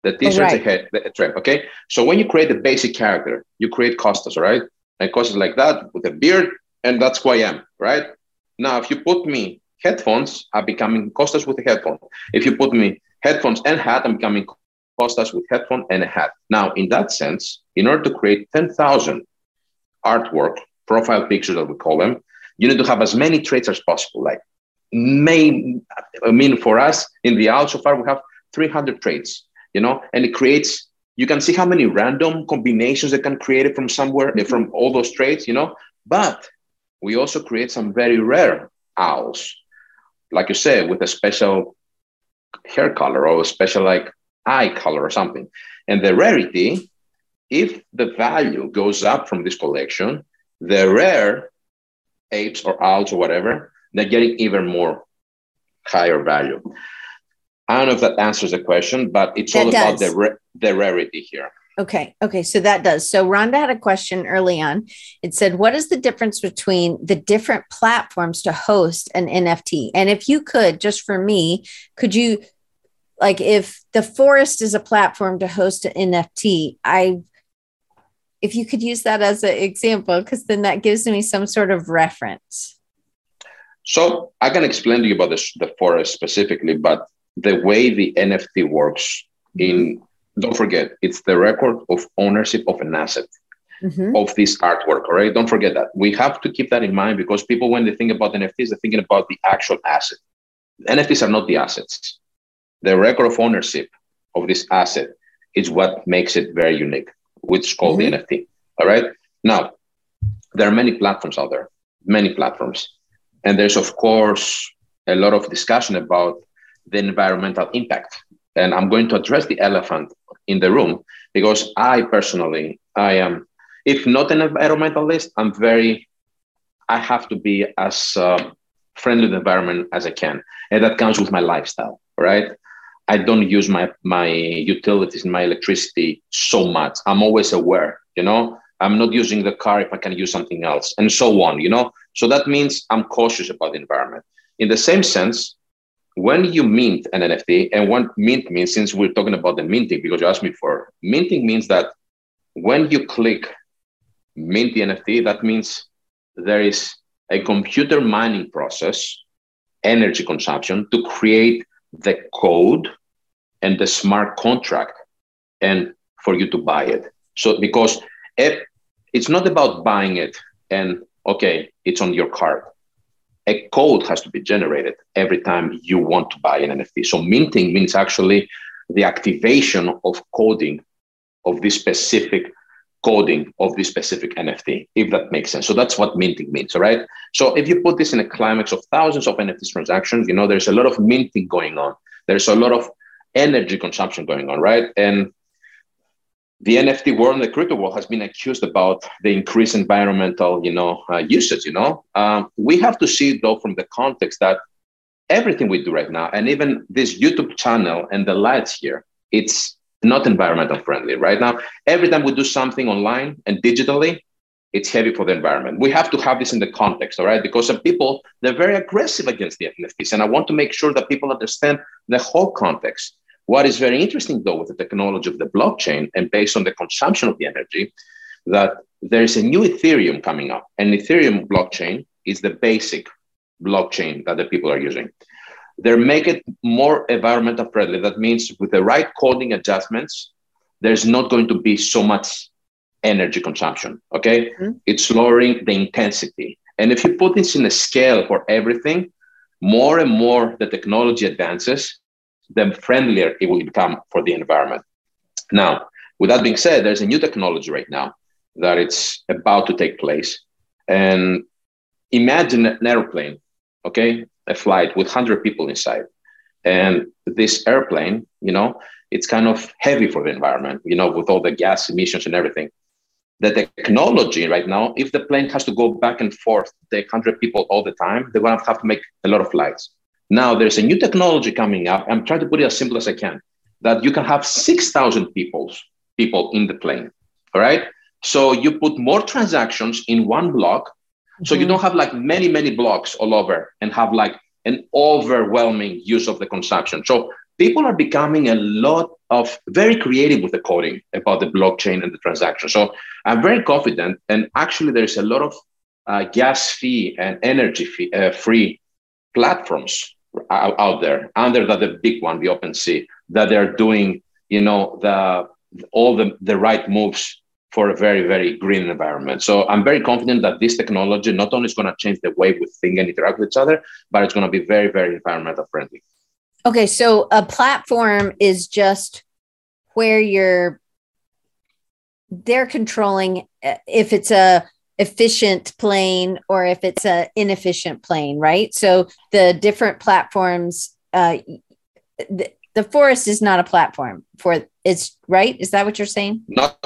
The t-shirt right. a, head, a trim. Okay. So when you create the basic character, you create Costas, right? And Costas like that with a beard, and that's who I am, right? Now, if you put me headphones, I'm becoming Costas with a headphone. If you put me headphones and hat, I'm becoming Costas with headphone and a hat. Now, in that sense, in order to create 10,000 artwork, profile pictures that we call them, you need to have as many traits as possible. Like, main, I mean, for us in the owl so far, we have 300 traits, you know, and it creates, you can see how many random combinations that can create it from somewhere, eh, from all those traits, you know, but we also create some very rare owls, like you said, with a special hair color or a special like eye color or something. And the rarity, if the value goes up from this collection, the rare apes or owls or whatever, they're getting even more higher value. I don't know if that answers the question, but it's that all does. about the, ra- the rarity here. Okay. Okay. So that does. So Rhonda had a question early on. It said, What is the difference between the different platforms to host an NFT? And if you could, just for me, could you, like, if the forest is a platform to host an NFT, I, if you could use that as an example, because then that gives me some sort of reference. So I can explain to you about this, the forest specifically, but the way the NFT works in don't forget it's the record of ownership of an asset mm-hmm. of this artwork all right? Don't forget that. We have to keep that in mind because people when they think about nfts they're thinking about the actual asset. Nfts are not the assets. The record of ownership of this asset is what makes it very unique which is called mm-hmm. the nft all right? Now there are many platforms out there many platforms and there's of course a lot of discussion about the environmental impact and i'm going to address the elephant in the room because I personally, I am, if not an environmentalist, I'm very, I have to be as uh, friendly to the environment as I can. And that comes with my lifestyle, right? I don't use my, my utilities, my electricity so much. I'm always aware, you know, I'm not using the car if I can use something else and so on, you know? So that means I'm cautious about the environment. In the same sense, when you mint an NFT, and what mint means, since we're talking about the minting, because you asked me for minting means that when you click mint the NFT, that means there is a computer mining process, energy consumption to create the code and the smart contract and for you to buy it. So because it's not about buying it and okay, it's on your card a code has to be generated every time you want to buy an NFT. So minting means actually the activation of coding of this specific coding of this specific NFT, if that makes sense. So that's what minting means, all right? So if you put this in a climax of thousands of NFT transactions, you know, there's a lot of minting going on. There's a lot of energy consumption going on, right? And the NFT world and the crypto world has been accused about the increased environmental, you know, uh, usage. You know, um, we have to see though from the context that everything we do right now, and even this YouTube channel and the lights here, it's not environmental friendly right now. Every time we do something online and digitally, it's heavy for the environment. We have to have this in the context, all right? Because some people they're very aggressive against the NFTs, and I want to make sure that people understand the whole context. What is very interesting, though, with the technology of the blockchain and based on the consumption of the energy, that there is a new Ethereum coming up. And Ethereum blockchain is the basic blockchain that the people are using. They make it more environmental friendly. That means with the right coding adjustments, there's not going to be so much energy consumption. Okay. Mm-hmm. It's lowering the intensity. And if you put this in a scale for everything, more and more the technology advances, the friendlier it will become for the environment. Now, with that being said, there's a new technology right now that it's about to take place. And imagine an airplane, okay, a flight with 100 people inside. And this airplane, you know, it's kind of heavy for the environment, you know, with all the gas emissions and everything. The technology right now, if the plane has to go back and forth, take 100 people all the time, they're going to have to make a lot of flights. Now there's a new technology coming up. I'm trying to put it as simple as I can that you can have 6,000 people, people in the plane. All right. So you put more transactions in one block. Mm-hmm. So you mm-hmm. don't have like many, many blocks all over and have like an overwhelming use of the consumption. So people are becoming a lot of very creative with the coding about the blockchain and the transaction. So I'm very confident. And actually, there's a lot of uh, gas fee and energy fee, uh, free platforms out, out there under the, the big one, the OpenSea, that they're doing, you know, the all the, the right moves for a very, very green environment. So I'm very confident that this technology not only is going to change the way we think and interact with each other, but it's going to be very, very environmental friendly. Okay, so a platform is just where you're they're controlling uh, if it's a efficient plane or if it's an inefficient plane, right? So the different platforms uh the, the forest is not a platform for it's right? Is that what you're saying? Not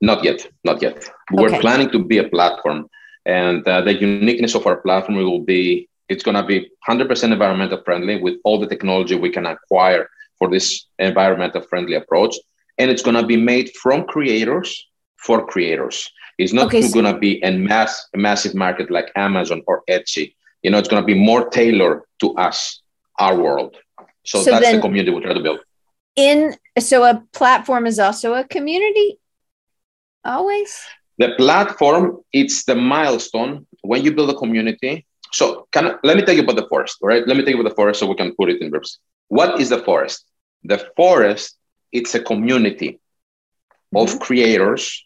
not yet not yet. We're planning to be a platform and uh, the uniqueness of our platform will be it's going to be 100% environmental friendly with all the technology we can acquire for this environmental friendly approach. And it's going to be made from creators for creators it's not okay, going to be a mass a massive market like amazon or etsy you know it's going to be more tailored to us our world so, so that's the community we try to build. In so a platform is also a community. Always. The platform it's the milestone when you build a community. So can I, let me tell you about the forest, all right? Let me tell you about the forest so we can put it in verbs. What is the forest? The forest it's a community mm-hmm. of creators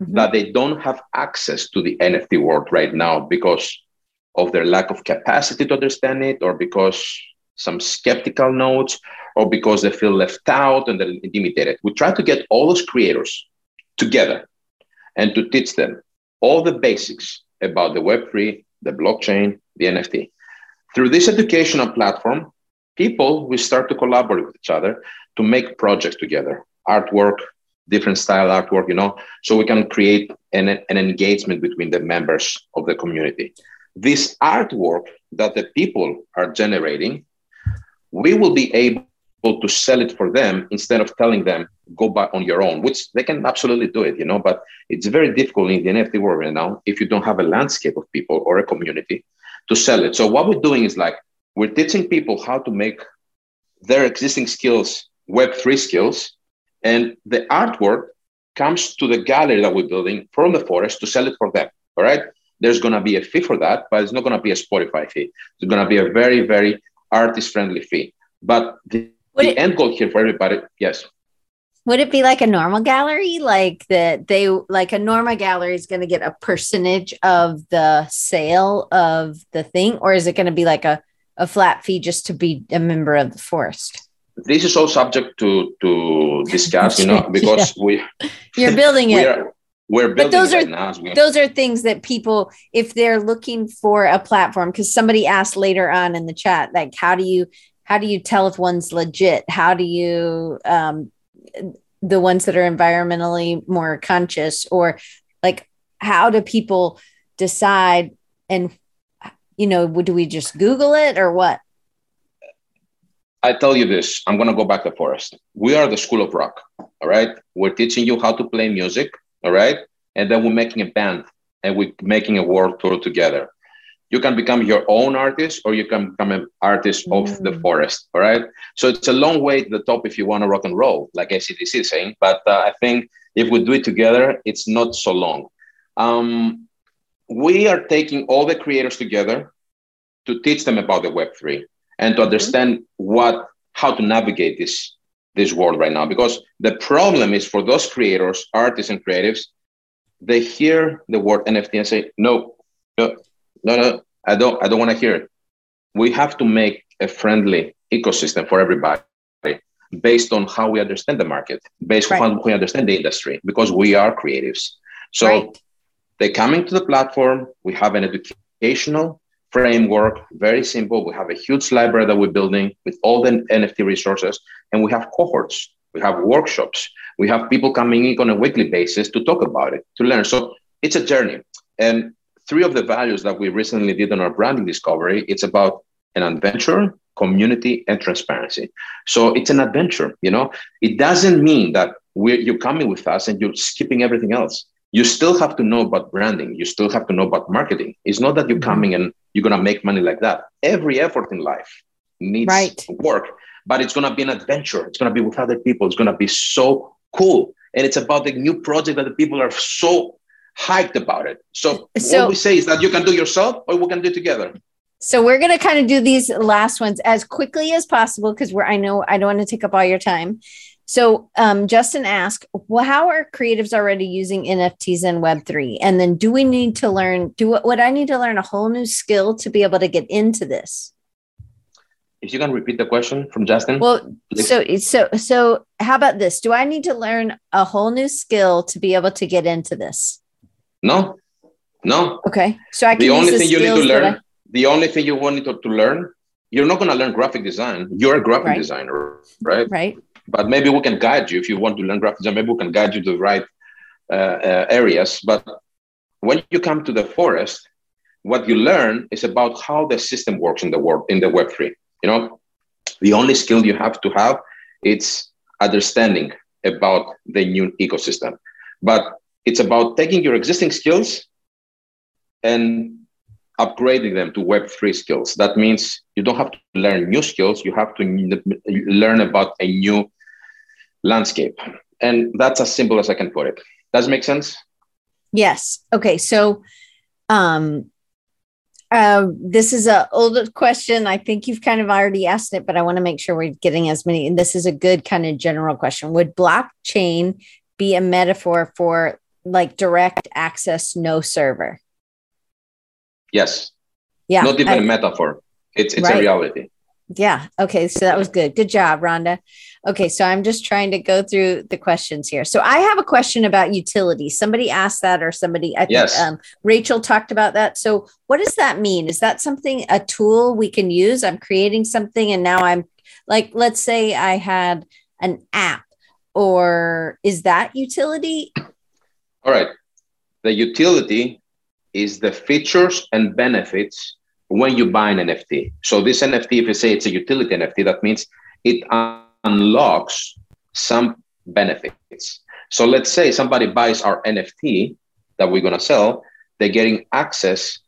mm-hmm. that they don't have access to the NFT world right now because of their lack of capacity to understand it or because some skeptical notes, or because they feel left out and they're intimidated. We try to get all those creators together and to teach them all the basics about the Web3, the blockchain, the NFT. Through this educational platform, people will start to collaborate with each other to make projects together, artwork, different style artwork, you know, so we can create an, an engagement between the members of the community. This artwork that the people are generating we will be able to sell it for them instead of telling them go buy on your own, which they can absolutely do it, you know. But it's very difficult in the NFT world right now if you don't have a landscape of people or a community to sell it. So what we're doing is like we're teaching people how to make their existing skills Web3 skills, and the artwork comes to the gallery that we're building from the forest to sell it for them. All right. There's going to be a fee for that, but it's not going to be a Spotify fee. It's going to be a very, very artist friendly fee. But the, the it, end goal here for everybody, yes. Would it be like a normal gallery? Like that they like a normal gallery is going to get a percentage of the sale of the thing, or is it going to be like a, a flat fee just to be a member of the forest? This is all subject to to discuss, you know, [LAUGHS] because yeah. we you're building it. Are, we're building but those are right those are things that people if they're looking for a platform because somebody asked later on in the chat like how do you how do you tell if one's legit how do you um the ones that are environmentally more conscious or like how do people decide and you know do we just google it or what I tell you this, I'm going to go back to forest. We are the school of rock. All right. We're teaching you how to play music all right? And then we're making a band and we're making a world tour together. You can become your own artist or you can become an artist mm. of the forest, all right? So it's a long way to the top if you want to rock and roll, like ACDC is saying. But uh, I think if we do it together, it's not so long. Um, we are taking all the creators together to teach them about the Web3 and to mm-hmm. understand what how to navigate this this world right now because the problem is for those creators artists and creatives they hear the word nft and say no no no no i don't i don't want to hear it we have to make a friendly ecosystem for everybody based on how we understand the market based right. on how we understand the industry because we are creatives so right. they're coming to the platform we have an educational framework, very simple. We have a huge library that we're building with all the NFT resources, and we have cohorts, we have workshops, we have people coming in on a weekly basis to talk about it, to learn. So it's a journey. And three of the values that we recently did on our branding discovery, it's about an adventure, community, and transparency. So it's an adventure, you know. It doesn't mean that we're, you're coming with us and you're skipping everything else you still have to know about branding. You still have to know about marketing. It's not that you're mm-hmm. coming and you're going to make money like that. Every effort in life needs right. work. but it's going to be an adventure. It's going to be with other people. It's going to be so cool. And it's about the new project that the people are so hyped about it. So, so what we say is that you can do yourself or we can do together. So we're going to kind of do these last ones as quickly as possible because we're I know I don't want to take up all your time. So um, Justin asked, well, how are creatives already using NFTs in Web3? And then do we need to learn, do would I need to learn a whole new skill to be able to get into this? If you can repeat the question from Justin. Well, so so so how about this? Do I need to learn a whole new skill to be able to get into this? No. No. Okay. So I can the only thing you need to learn, I... the only thing you want to, to learn, you're not going to learn graphic design. You're a graphic right. designer, right? Right but maybe we can guide you if you want to learn graphic design. Maybe we can guide you to the right uh, uh, areas. But when you come to the forest, what you learn is about how the system works in the world in the Web three. You know, the only skill you have to have it's understanding about the new ecosystem. But it's about taking your existing skills and upgrading them to Web3 skills. That means you don't have to learn new skills, you have to learn about a new landscape. And that's as simple as I can put it. Does it make sense? Yes. Okay. So, um, uh, this is a old question. I think you've kind of already asked it, but I want to make sure we're getting as many. And this is a good kind of general question. Would blockchain be a metaphor for like direct access, no server? Yes. Yeah. Not even I, a metaphor. It's it's right. a reality. Yeah. Okay. So that was good. Good job, Rhonda. Okay. So I'm just trying to go through the questions here. So I have a question about utility. Somebody asked that, or somebody, I think yes. um, Rachel talked about that. So what does that mean? Is that something, a tool we can use? I'm creating something and now I'm like, let's say I had an app, or is that utility? All right. The utility is the features and benefits when you buy an NFT. So this NFT, if you say it's a utility NFT, that means it unlocks some benefits. So let's say somebody buys our NFT that we're gonna sell, they're getting access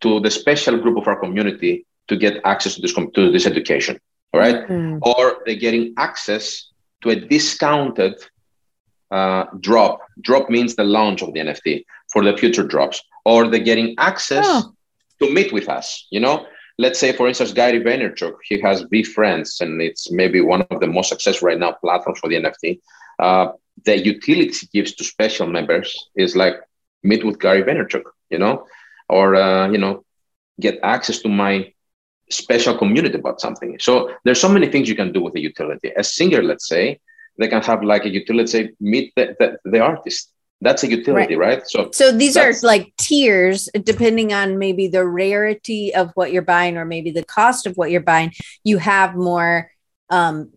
to the special group of our community to get access to this to this education, all right? mm. Or they're getting access to a discounted uh, drop. Drop means the launch of the NFT for the future drops, or they're getting access oh to meet with us. You know, let's say for instance, Gary Vaynerchuk, he has VeeFriends, and it's maybe one of the most successful right now platforms for the NFT. Uh, the utility he gives to special members is like meet with Gary Vaynerchuk, you know, or uh, you know, get access to my special community about something. So there's so many things you can do with a utility. A singer, let's say, they can have like a utility, meet the, the, the artist that's a utility right, right? so so these are like tiers depending on maybe the rarity of what you're buying or maybe the cost of what you're buying you have more um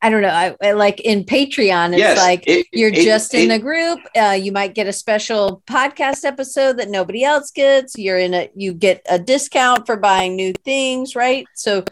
I don't know. I, I like in Patreon, it's yes, like it, you're it, just it, in a group. Uh, you might get a special podcast episode that nobody else gets. You're in a, you get a discount for buying new things, right? So,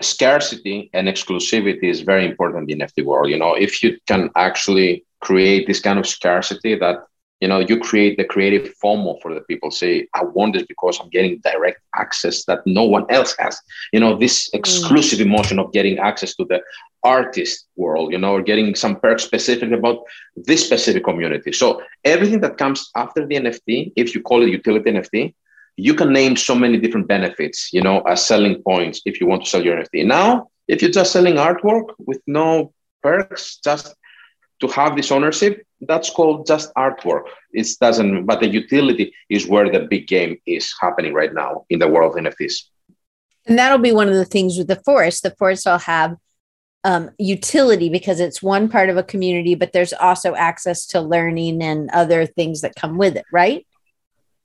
scarcity and exclusivity is very important in NFT world. You know, if you can actually create this kind of scarcity that you know you create the creative FOMO for the people. Say, I want this because I'm getting direct access that no one else has. You know, this mm. exclusive mm. emotion of getting access to the artist world. You know, or getting some perks specific about this specific community. So everything that comes after the NFT, if you call it utility NFT, you can name so many different benefits. You know, as selling points if you want to sell your NFT. Now, if you're just selling artwork with no perks, just to have this ownership, that's called just artwork. It doesn't, but the utility is where the big game is happening right now in the world of NFTs. And that'll be one of the things with the forest. The forest will have um, utility because it's one part of a community, but there's also access to learning and other things that come with it, right?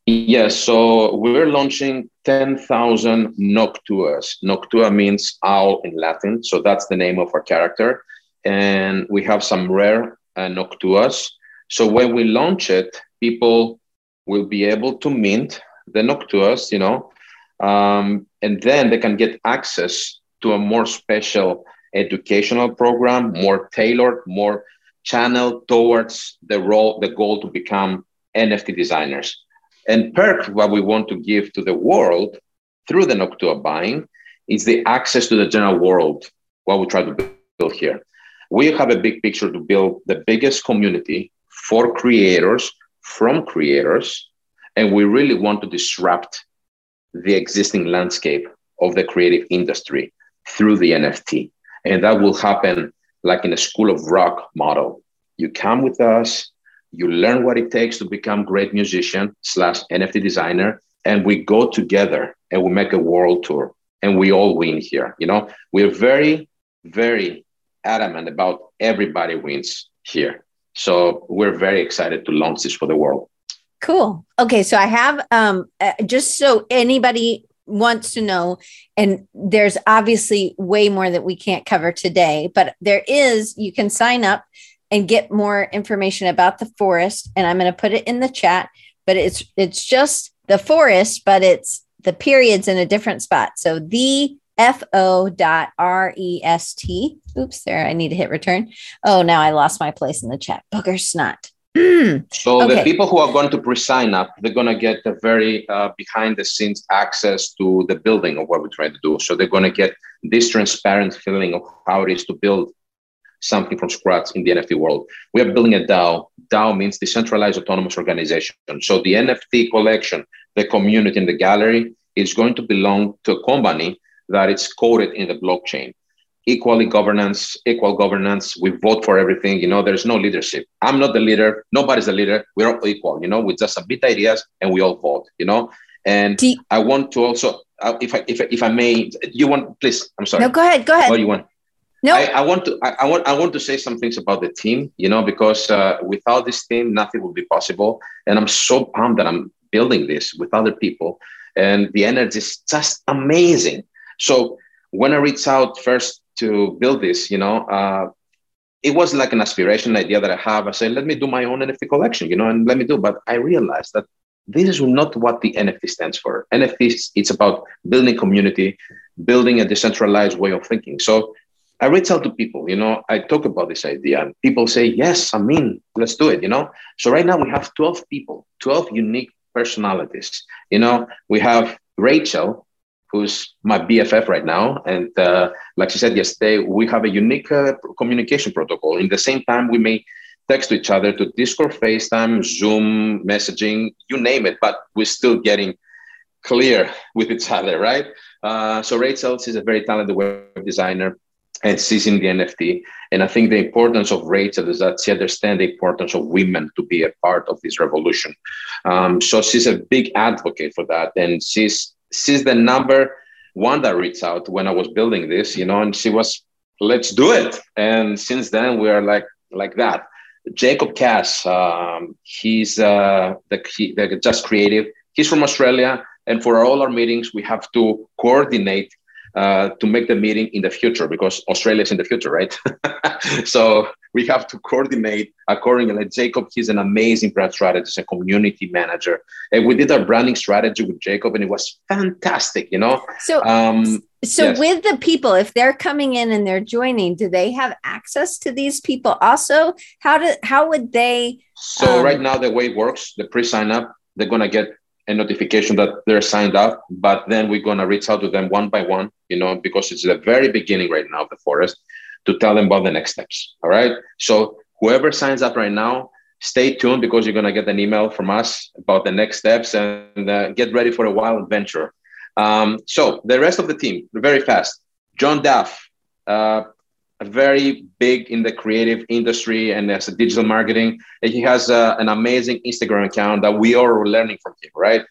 Yes. So we're launching 10,000 Noctuas. Noctua means owl in Latin. So that's the name of our character and we have some rare uh, Noctuas. So when we launch it, people will be able to mint the Noctuas, you know, um, and then they can get access to a more special educational program, more tailored, more channeled towards the role, the goal to become NFT designers. And perk, what we want to give to the world through the Noctua buying is the access to the general world, what we try to build here. We have a big picture to build the biggest community for creators from creators, and we really want to disrupt the existing landscape of the creative industry through the NFT. And that will happen like in a school of rock model. You come with us, you learn what it takes to become great musician slash NFT designer, and we go together and we make a world tour and we all win here. You know, we're very, very adamant about everybody wins here. So we're very excited to launch this for the world. Cool. Okay, so I have um uh, just so anybody wants to know and there's obviously way more that we can't cover today, but there is you can sign up and get more information about the forest and I'm going to put it in the chat, but it's it's just the forest, but it's the periods in a different spot. So the F-O dot R-E-S-T. Oops, there. I need to hit return. Oh, now I lost my place in the chat. Booger snot. so okay. the people who are going to pre-sign up, they're going to get a very uh, behind-the-scenes access to the building of what we're trying to do. So they're going to get this transparent feeling of how it is to build something from scratch in the NFT world. We are building a DAO. DAO means decentralized autonomous organization. So the NFT collection, the community, and the gallery is going to belong to a company that it's coded in the blockchain. Equally governance, equal governance. We vote for everything. You know, there's no leadership. I'm not the leader. Nobody's the leader. We're all equal. You know, we just submit ideas and we all vote. You know, and you- I want to also, uh, if I if if I may, you want please. I'm sorry. No, go ahead. Go ahead. What do you want? No, I, I want to. I, I, want. I want to say some things about the team. You know, because uh, without this team, nothing would be possible. And I'm so pumped that I'm building this with other people, and the energy is just amazing. So when I reached out first to build this, you know, uh, it was like an aspiration idea that I have. I said, let me do my own NFT collection, you know, and let me do. But I realized that this is not what the NFT stands for. NFT, it's about building community, building a decentralized way of thinking. So I reach out to people, you know, I talk about this idea and people say, yes, I'm in, let's do it, you know. So right now we have 12 people, 12 unique personalities. You know, we have Rachel, who's my BFF right now. And uh, like she said yesterday, we have a unique uh, communication protocol. In the same time, we may text to each other to Discord, FaceTime, Zoom, messaging, you name it, but we're still getting clear [LAUGHS] with each other, right? Uh, so Rachel, she's a very talented web designer and she's in the NFT. And I think the importance of Rachel is that she understands the importance of women to be a part of this revolution. Um, so she's a big advocate for that. And she's she's the number one that reached out when I was building this, you know, and she was, let's do it. And since then we are like like that. Jacob Cass, um, he's uh, the, he, the just creative. He's from Australia, and for all our meetings, we have to coordinate uh, to make the meeting in the future because Australia is in the future, right? [LAUGHS] so we have to coordinate accordingly. Like Jacob, he's an amazing brand strategist and community manager. And we did our branding strategy with Jacob, and it was fantastic, you know? So, um, so yes. with the people, if they're coming in and they're joining, do they have access to these people also? How do how would they? So um, right now, the way it works, the pre-sign up, they're gonna get a notification that they're signed up, but then we're gonna reach out to them one by one, you know, because it's the very beginning right now of the forest to tell them about the next steps. All right. So whoever signs up right now, stay tuned because you're gonna get an email from us about the next steps and uh, get ready for a wild adventure. Um, so the rest of the team, very fast. John Duff, uh, very big in the creative industry and as a digital marketing. And he has uh, an amazing Instagram account that we are learning from him, right?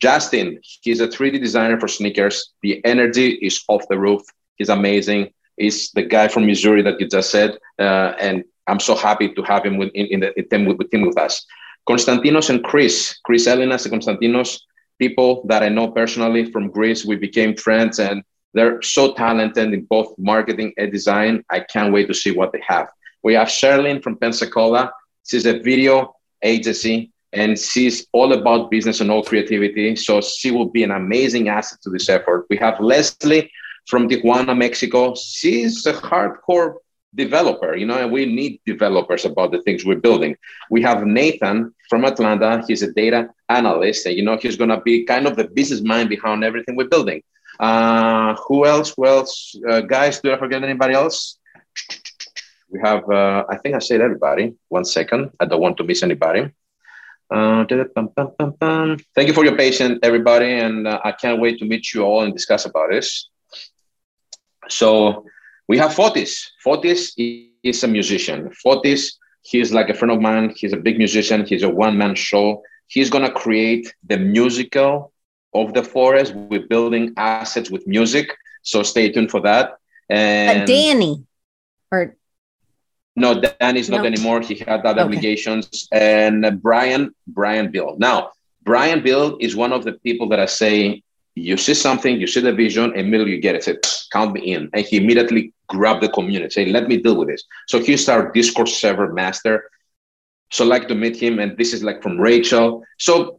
Justin, he's a 3D designer for sneakers. The energy is off the roof. He's amazing. He's the guy from Missouri that you just said, uh, and I'm so happy to have him with, in, in the team with, with, with us. Konstantinos and Chris, Chris Elinas and Konstantinos, people that I know personally from Greece. We became friends, and they're so talented in both marketing and design. I can't wait to see what they have. We have Sherlyn from Pensacola. She's a video agency and she's all about business and all creativity. So she will be an amazing asset to this effort. We have Leslie from Tijuana, Mexico. She's a hardcore developer, you know, and we need developers about the things we're building. We have Nathan from Atlanta. He's a data analyst, and you know, he's going to be kind of the business mind behind everything we're building. Uh, who else? Who else? Uh, guys, do I forget anybody else? We have, uh, I think I said everybody. One second. I don't want to miss anybody. Uh, Thank you for your patience, everybody. And uh, I can't wait to meet you all and discuss about this. So we have Fotis. Fotis is a musician. Fotis, he's like a friend of mine. He's a big musician. He's a one man show. He's going to create the musical of the forest. We're building assets with music. So stay tuned for that. And uh, Danny or no, Danny's not no. anymore. He had other okay. obligations. And Brian, Brian Bill. Now, Brian Bill is one of the people that I say, you see something, you see the vision, and immediately you get it. Say, count me in. And he immediately grabbed the community, say, let me deal with this. So he's our Discord server master. So I'd like to meet him. And this is like from Rachel. So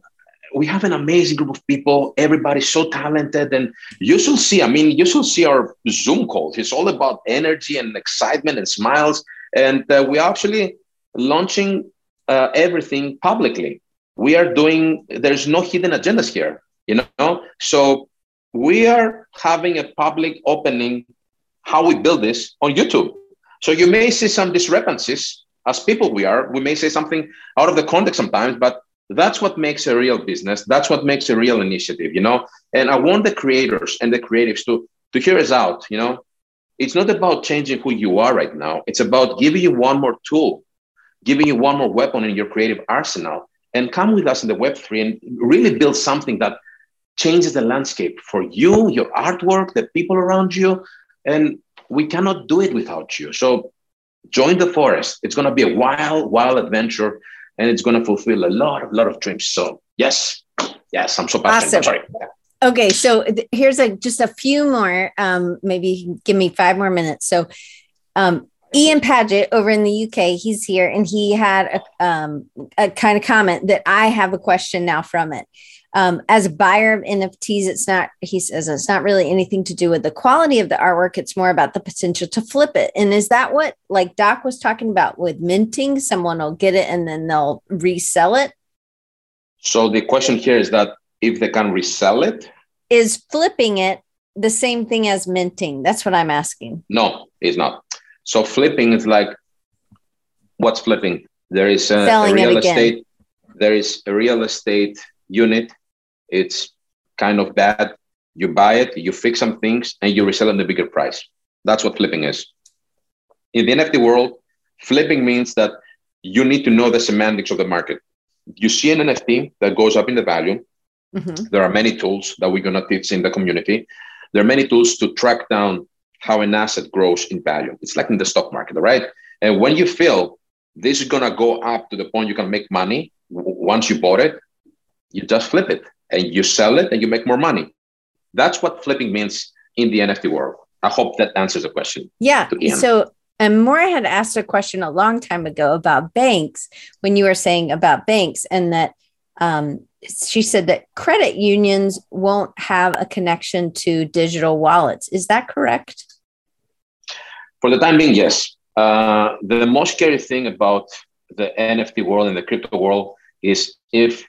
we have an amazing group of people. Everybody's so talented. And you should see, I mean, you should see our Zoom calls. It's all about energy and excitement and smiles and uh, we're actually launching uh, everything publicly. We are doing, there's no hidden agendas here, you know? So we are having a public opening how we build this on YouTube. So you may see some discrepancies as people we are. We may say something out of the context sometimes, but that's what makes a real business. That's what makes a real initiative, you know? And I want the creators and the creatives to, to hear us out, you know? it's not about changing who you are right now. It's about giving you one more tool, giving you one more weapon in your creative arsenal, and come with us in the Web3 and really build something that changes the landscape for you, your artwork, the people around you. And we cannot do it without you. So join the forest. It's going to be a wild, wild adventure, and it's going to fulfill a lot, of lot of dreams. So yes, yes, I'm so passionate. Awesome. I'm sorry. Okay, so th- here's a just a few more. Um, maybe give me five more minutes. So, um, Ian Paget over in the UK, he's here, and he had a, um, a kind of comment that I have a question now from it. Um, as a buyer of NFTs, it's not. He says it's not really anything to do with the quality of the artwork. It's more about the potential to flip it. And is that what, like Doc was talking about with minting? Someone will get it and then they'll resell it. So the question here is that if they can resell it is flipping it the same thing as minting that's what i'm asking no it's not so flipping is like what's flipping there is a, a real estate there is a real estate unit it's kind of bad you buy it you fix some things and you resell at a bigger price that's what flipping is in the nft world flipping means that you need to know the semantics of the market you see an nft that goes up in the value Mm-hmm. There are many tools that we're going to teach in the community. There are many tools to track down how an asset grows in value. It's like in the stock market, right? And when you feel this is going to go up to the point you can make money once you bought it, you just flip it and you sell it and you make more money. That's what flipping means in the NFT world. I hope that answers the question. Yeah. So, and Maura had asked a question a long time ago about banks when you were saying about banks and that um, she said that credit unions won't have a connection to digital wallets. Is that correct? For the time being, yes. Uh, the most scary thing about the NFT world and the crypto world is if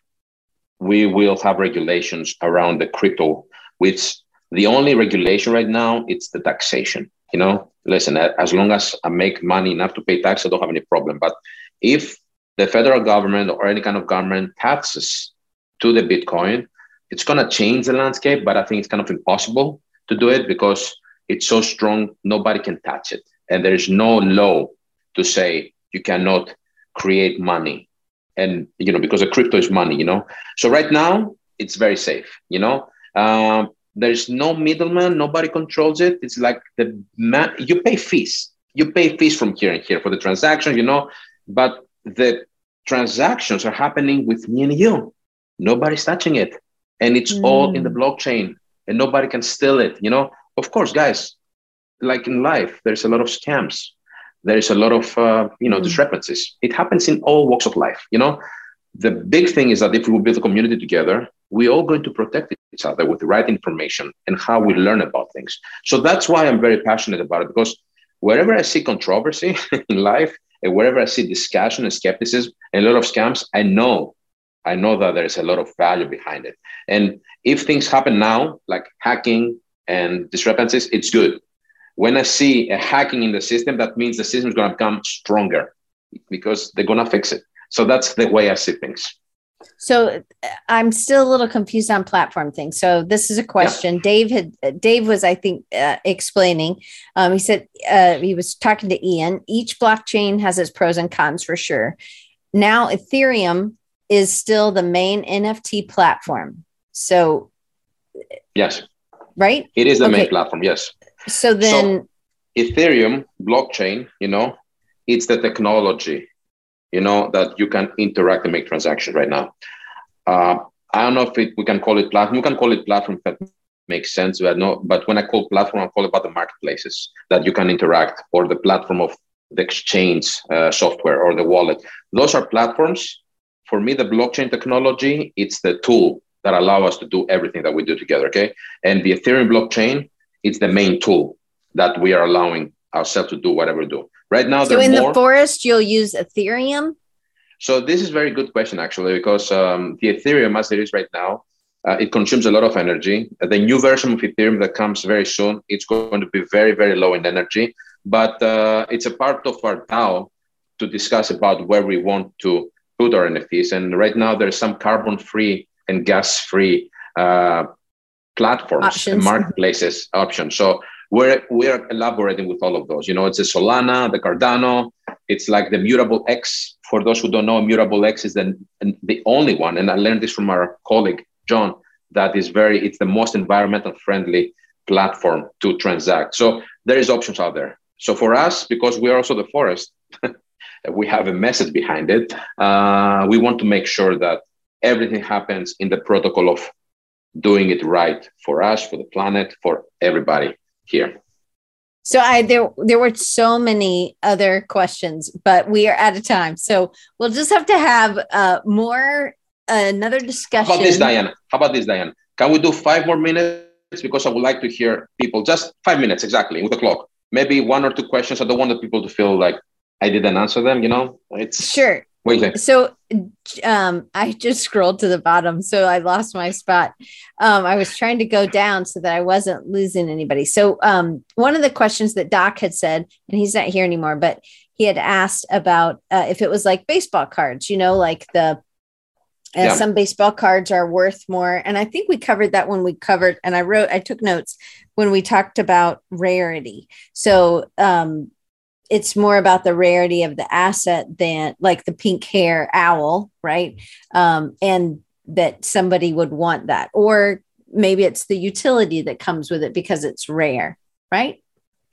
we will have regulations around the crypto, which the only regulation right now it's the taxation. You know, listen, as long as I make money enough to pay tax, I don't have any problem. But if the federal government or any kind of government taxes to the Bitcoin. It's going to change the landscape, but I think it's kind of impossible to do it because it's so strong, nobody can touch it. And there is no law to say you cannot create money. And, you know, because the crypto is money, you know. So right now, it's very safe, you know. Um, there's no middleman, nobody controls it. It's like the man, you pay fees. You pay fees from here and here for the transaction, you know, but the transactions are happening with me and you nobody's touching it and it's mm. all in the hmm. blockchain and nobody can steal it you know of course guys like in life there's a lot of scams there's a lot of uh, you know mm. discrepancies it happens in all walks of life you know the big thing is that if we build a community together we're all going to protect each other with the right information and how we learn about things so that's why i'm very passionate about it because wherever i see controversy [LAUGHS] in life and wherever i see discussion and skepticism and a lot of scams i know I know that there's a lot of value behind it. And if things happen now, like hacking and discrepancies, it's good. When I see a hacking in the system, that means the system is going to become stronger because they're going to fix it. So that's the way I see things. So I'm still a little confused on platform things. So this is a question yeah. Dave had. Dave was, I think, uh, explaining. Um, he said uh, he was talking to Ian. Each blockchain has its pros and cons for sure. Now Ethereum is still the main NFT platform. So yes, right. It is the okay. main platform. Yes. So then, so Ethereum blockchain, you know, it's the technology you know, that you can interact and make transactions right now. Uh, I don't know if it, we can call it platform. We can call it platform if that makes sense. But no, but when I call platform, I call it about the marketplaces that you can interact or the platform of the exchange uh, software or the wallet. Those are platforms. For me, the blockchain technology, it's the tool that allow us to do everything that we do together. Okay. And the Ethereum blockchain, it's the main tool that we are allowing ourselves to do whatever we do. Right now, so in more... the forest, you'll use Ethereum. So this is a very good question actually, because um, the Ethereum as it is right now, uh, it consumes a lot of energy. The new version of Ethereum that comes very soon, it's going to be very very low in energy, but uh, it's a part of our DAO to discuss about where we want to put our NFTs. And right now, there's some carbon-free and gas-free uh, platforms options. and marketplaces options. So we're we're elaborating with all of those. You know, it's the Solana, the Cardano. It's like the Immutable X. For those who don't know, Immutable X is the the only one, and I learned this from our colleague John. That is very. It's the most environmental friendly platform to transact. So there is options out there. So for us, because we are also the forest, [LAUGHS] we have a message behind it. Uh, we want to make sure that everything happens in the protocol of doing it right for us, for the planet, for everybody here. So I there there were so many other questions, but we are out of time. So we'll just have to have uh, more uh, another discussion. How about this, Diana? How about this, Diana? Can we do five more minutes? Because I would like to hear people just five minutes exactly with the clock. Maybe one or two questions. I don't want the people to feel like I didn't answer them. You know, it's sure. Wait, so um, I just scrolled to the bottom, so I lost my spot. Um, I was trying to go down so that I wasn't losing anybody. So um, one of the questions that Doc had said, and he's not here anymore, but he had asked about uh, if it was like baseball cards, you know, like the uh, yeah. some baseball cards are worth more. And I think we covered that when we covered, and I wrote, I took notes when we talked about rarity. So um, it's more about the rarity of the asset than like the pink hair owl, right? Um, and that somebody would want that, or maybe it's the utility that comes with it because it's rare, right?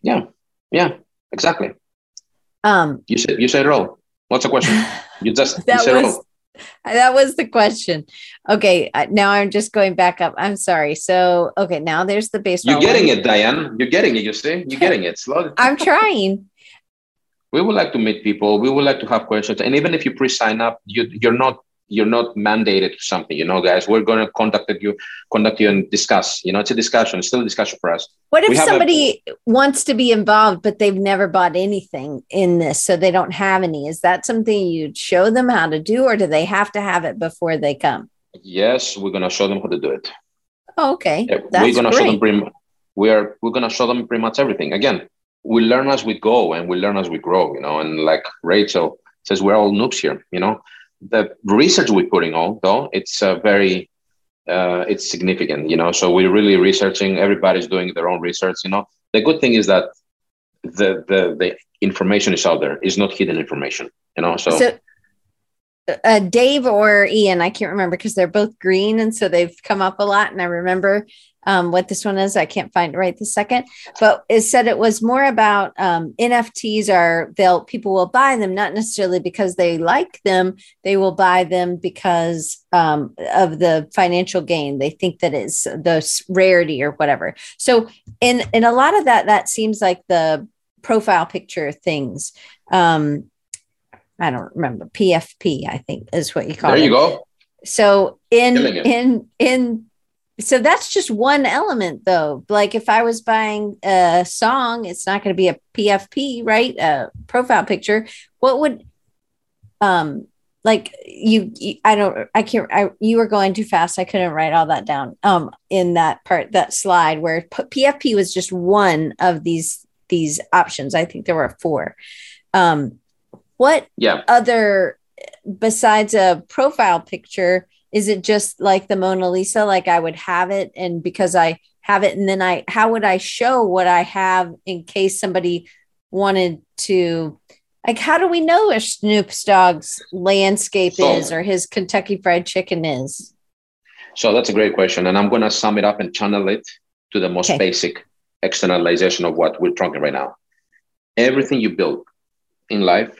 Yeah, yeah, exactly. Um, you said you said it all. What's the question? [LAUGHS] You just that you was [LAUGHS] that was the question. Okay, uh, now I'm just going back up. I'm sorry. So okay, now there's the baseball. You're getting one. it, Diane. You're getting it. You see, you're getting it. Slow. [LAUGHS] I'm trying we would like to meet people. We would like to have questions. And even if you pre-sign up you, you're not you're not mandated to something you know guys. We're going to contact you conduct you and discuss you know it's a discussion it's still a discussion for us. What if somebody a, wants to be involved but they've never bought anything in this so they don't have any? Is that something you'd show them how to do or do they have to have it before they come? Yes we're going to show them how to do it. Oh, okay. Yeah, we're going to show them pretty, we are we're going to show them pretty much everything. Again we learn as we go and we learn as we grow, you know. And like Rachel says, we're all noobs here, you know. The research we're putting on, though, it's uh, very, uh, it's significant, you know. So we're really researching. Everybody's doing their own research, you know. The good thing is that the the the information is out there. It's not hidden information, you know. So. so- uh, Dave or Ian, I can't remember because they're both green, and so they've come up a lot. And I remember um, what this one is. I can't find it right this second, but it said it was more about um, NFTs are they'll people will buy them not necessarily because they like them, they will buy them because um, of the financial gain. They think that is the rarity or whatever. So in in a lot of that, that seems like the profile picture things. Um, I don't remember PFP. I think is what you call there it. There you go. So in in in so that's just one element though like if i was buying a song it's not going to be a pfp right a profile picture what would um like you, you i don't i can't I, you were going too fast i couldn't write all that down um in that part that slide where pfp was just one of these these options i think there were four um what yeah other besides a profile picture is it just like the mona lisa like i would have it and because i have it and then i how would i show what i have in case somebody wanted to like how do we know if Snoop Dogg's landscape so, is or his Kentucky Fried Chicken is? So that's a great question, and I'm going to sum it up and channel it to the most okay. basic externalization of what we're talking right now. Everything you build in life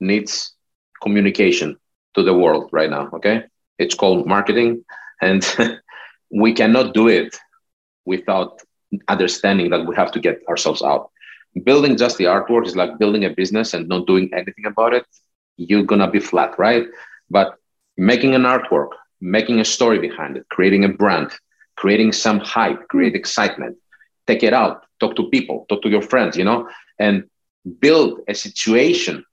needs communication to the world right now. Okay, it's called marketing, and [LAUGHS] we cannot do it without understanding that we have to get ourselves out. Building just the artwork is like building a business and not doing anything about it. You're gonna be flat right? But making an artwork making a story behind it creating a brand creating some hype create excitement take it out talk to people talk to your friends you know and build a situation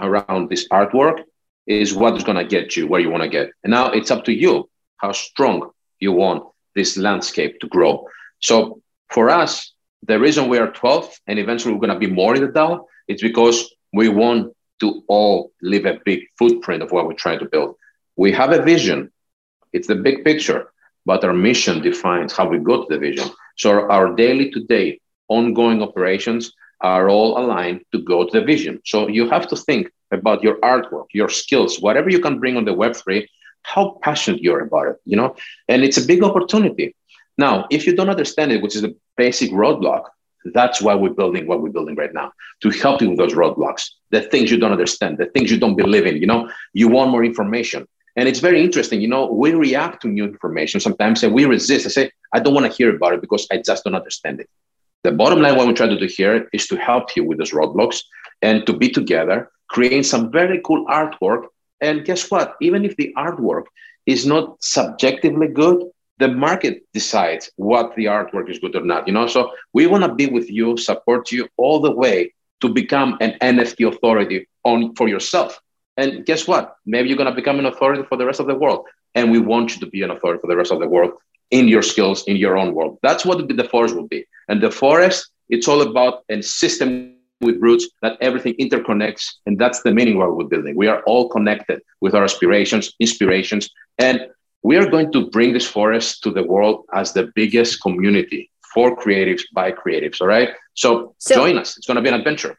around this artwork is what is going to get you where you want to get and now it's up to you how strong you want this landscape to grow so for us the reason we are 12 and eventually we're going to be more in the DAO is because we want to all leave a big footprint of what we're trying to build. We have a vision, it's the big picture, but our mission defines how we go to the vision. So our daily to day ongoing operations are all aligned to go to the vision. So you have to think about your artwork, your skills, whatever you can bring on the Web3, how passionate you're about it, you know? And it's a big opportunity. Now, if you don't understand it, which is a basic roadblock, that's why we're building what we're building right now to help you with those roadblocks, the things you don't understand, the things you don't believe in. You know, you want more information. And it's very interesting. You know, we react to new information sometimes and we resist. I say, I don't want to hear about it because I just don't understand it. The bottom line, what we try to do here is to help you with those roadblocks and to be together, create some very cool artwork. And guess what? Even if the artwork is not subjectively good, the market decides what the artwork is good or not you know? So we want to be with you support you all the way to become an nft authority on for yourself. And guess what? Maybe you're going to become an authority for the rest of the world. And we want you to be an authority for the rest of the world in your skills in your own world that's what the forest will be and the forest it's all about a system with roots that everything interconnects and that's the meaning what we're building we are all connected with our aspirations inspirations and we are going to bring this forest to the world as the biggest community for creatives by creatives. All right. So, so join us. It's going to be an adventure.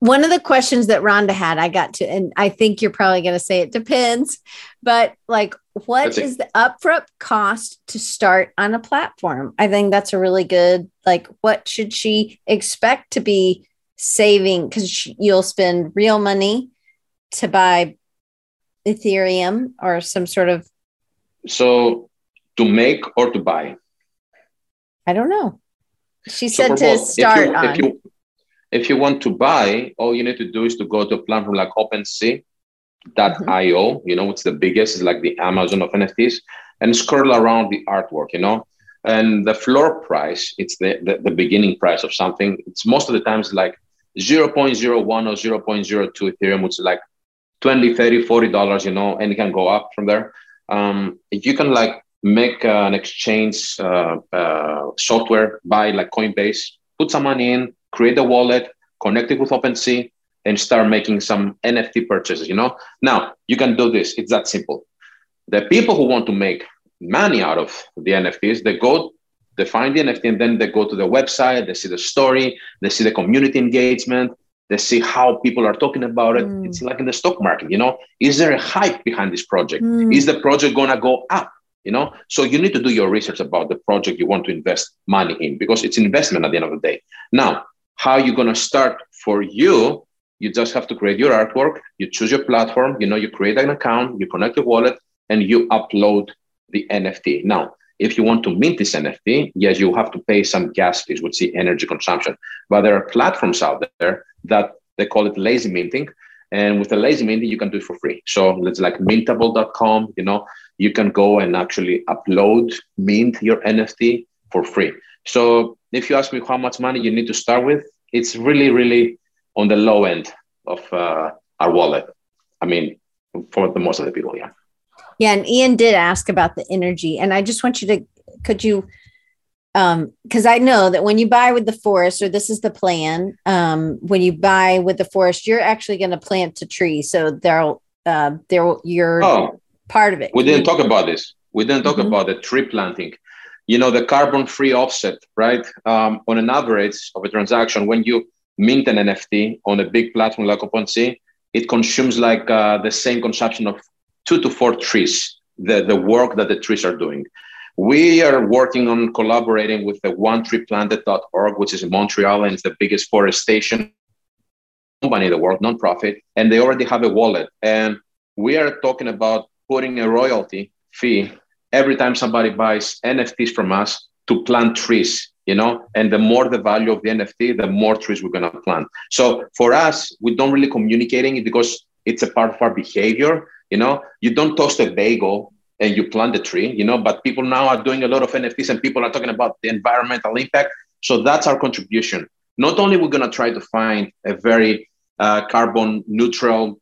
One of the questions that Rhonda had, I got to, and I think you're probably going to say it depends, but like, what is the upfront cost to start on a platform? I think that's a really good, like, what should she expect to be saving? Because you'll spend real money to buy Ethereum or some sort of so to make or to buy? I don't know. She said to start if you, on. If you, if you want to buy, all you need to do is to go to a platform like OpenSea.io, mm-hmm. you know, it's the biggest, it's like the Amazon of NFTs, and scroll around the artwork, you know. And the floor price, it's the, the, the beginning price of something. It's most of the times like 0.01 or 0.02 Ethereum, which is like 20, 30, 40 dollars, you know, and it can go up from there um, you can like make uh, an exchange uh, uh, software buy like Coinbase, put some money in, create a wallet, connect it with OpenSea, and start making some NFT purchases. You know, now you can do this. It's that simple. The people who want to make money out of the NFTs, they go, they find the NFT, and then they go to the website. They see the story, they see the community engagement, they see how people are talking about it. Mm. It's like in the stock market, you know, is there a hype behind this project? Mm. Is the project going to go up? You know, so you need to do your research about the project you want to invest money in because it's investment at the end of the day. Now, how you're going to start for you? You just have to create your artwork. You choose your platform. You know, you create an account, you connect your wallet, and you upload the NFT. Now, if you want to mint this NFT, yes, you have to pay some gas fees, which is energy consumption. But there are platforms out there that they call it lazy minting. And with the lazy minting, you can do it for free. So it's like mintable.com, you know, you can go and actually upload, mint your NFT for free. So if you ask me how much money you need to start with, it's really, really on the low end of uh, our wallet. I mean, for the most of the people. Yeah. Yeah, and Ian did ask about the energy, and I just want you to could you um because i know that when you buy with the forest or this is the plan um when you buy with the forest you're actually going to plant a tree so there'll uh there you're oh, part of it we didn't talk about this we didn't talk mm-hmm. about the tree planting you know the carbon free offset right um, on an average of a transaction when you mint an nft on a big platform like OpenSea, it consumes like uh, the same consumption of two to four trees the, the work that the trees are doing we are working on collaborating with the onetreeplanted.org, which is in Montreal and it's the biggest forestation company in the world, nonprofit, and they already have a wallet. And we are talking about putting a royalty fee every time somebody buys NFTs from us to plant trees, you know, and the more the value of the NFT, the more trees we're going to plant. So for us, we don't really communicating it because it's a part of our behavior. You know, you don't toast a bagel and you plant the tree, you know, but people now are doing a lot of NFTs and people are talking about the environmental impact. So that's our contribution. Not only we're going to try to find a very uh, carbon neutral,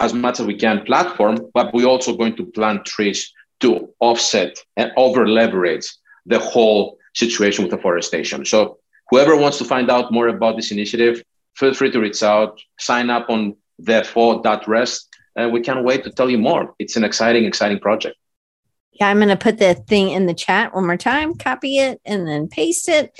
as much as we can platform, but we're also going to plant trees to offset and over leverage the whole situation with deforestation. So whoever wants to find out more about this initiative, feel free to reach out, sign up on the for.rest, and we can't wait to tell you more. It's an exciting, exciting project. Yeah, I'm going to put the thing in the chat one more time, copy it, and then paste it.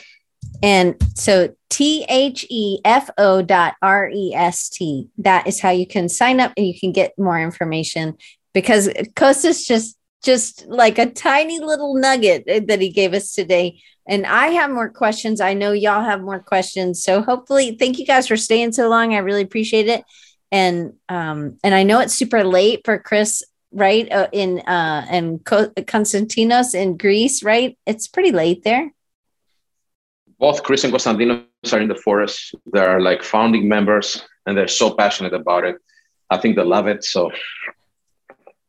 And so T H E F O dot R E S T. That is how you can sign up and you can get more information because Kostas just just like a tiny little nugget that he gave us today. And I have more questions. I know y'all have more questions. So hopefully, thank you guys for staying so long. I really appreciate it. And um, and I know it's super late for Chris right? Uh, in uh, and Konstantinos in Greece, right? It's pretty late there. Both Chris and Konstantinos are in the forest. They're like founding members, and they're so passionate about it. I think they love it. So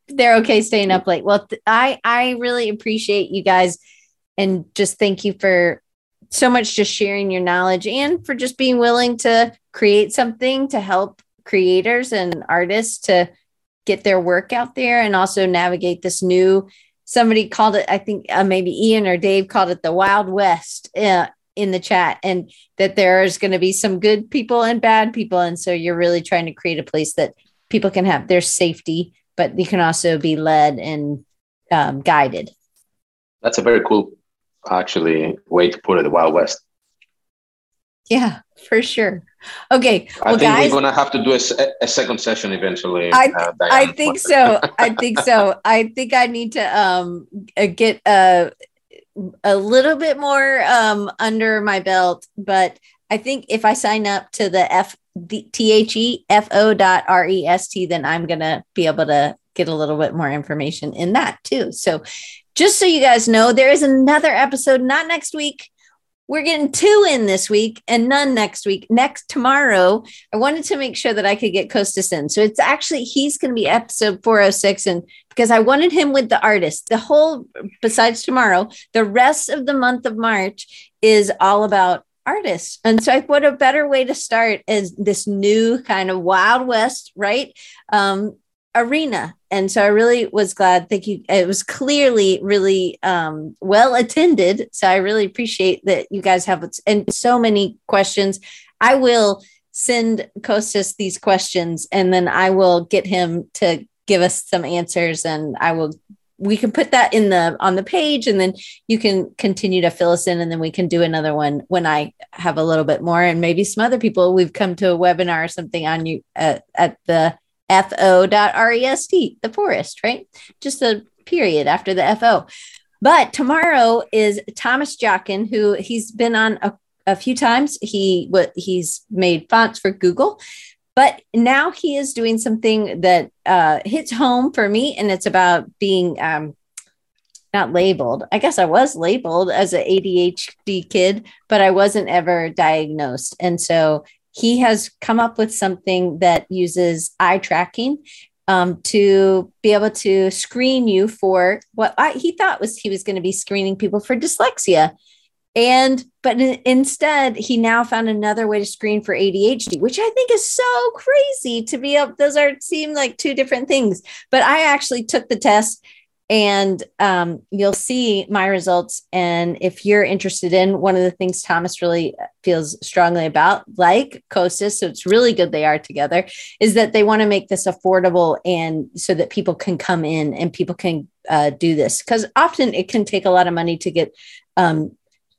they're okay staying up late. Well, th- I I really appreciate you guys, and just thank you for so much just sharing your knowledge and for just being willing to create something to help creators and artists to get their work out there and also navigate this new somebody called it i think uh, maybe ian or dave called it the wild west uh, in the chat and that there's going to be some good people and bad people and so you're really trying to create a place that people can have their safety but you can also be led and um, guided that's a very cool actually way to put it the wild west yeah for sure. Okay. Well, I think guys, we're gonna have to do a, a second session eventually. I, uh, I think so. I think so. [LAUGHS] I think I need to um uh, get a a little bit more um under my belt, but I think if I sign up to the F the T H E F O dot R E S T, then I'm gonna be able to get a little bit more information in that too. So just so you guys know, there is another episode, not next week, we're getting two in this week and none next week. Next tomorrow, I wanted to make sure that I could get Costas in. So it's actually he's to be episode 406 and because I wanted him with the artist. The whole besides tomorrow, the rest of the month of March is all about artists. And so, what a better way to start is this new kind of Wild West, right? Um, arena. And so I really was glad. Thank you. It was clearly really um, well attended. So I really appreciate that you guys have and so many questions. I will send Kostas these questions and then I will get him to give us some answers and I will we can put that in the on the page and then you can continue to fill us in and then we can do another one when i have a little bit more and maybe some other people we've come to a webinar or something on you at, at the fo.rest, the forest, right? Just a period after the fo. But tomorrow is Thomas Jockin, who he's been on a, a few times. He what he's made fonts for Google, but now he is doing something that uh, hits home for me, and it's about being um, not labeled. I guess I was labeled as an ADHD kid, but I wasn't ever diagnosed, and so he has come up with something that uses eye tracking um, to be able to screen you for what I, he thought was he was going to be screening people for dyslexia. And but instead, he now found another way to screen for ADHD, which I think is so crazy to be up. Those are seem like two different things. But I actually took the test and um, you'll see my results. And if you're interested in one of the things Thomas really feels strongly about, like Costas, so it's really good they are together, is that they want to make this affordable and so that people can come in and people can uh, do this because often it can take a lot of money to get um,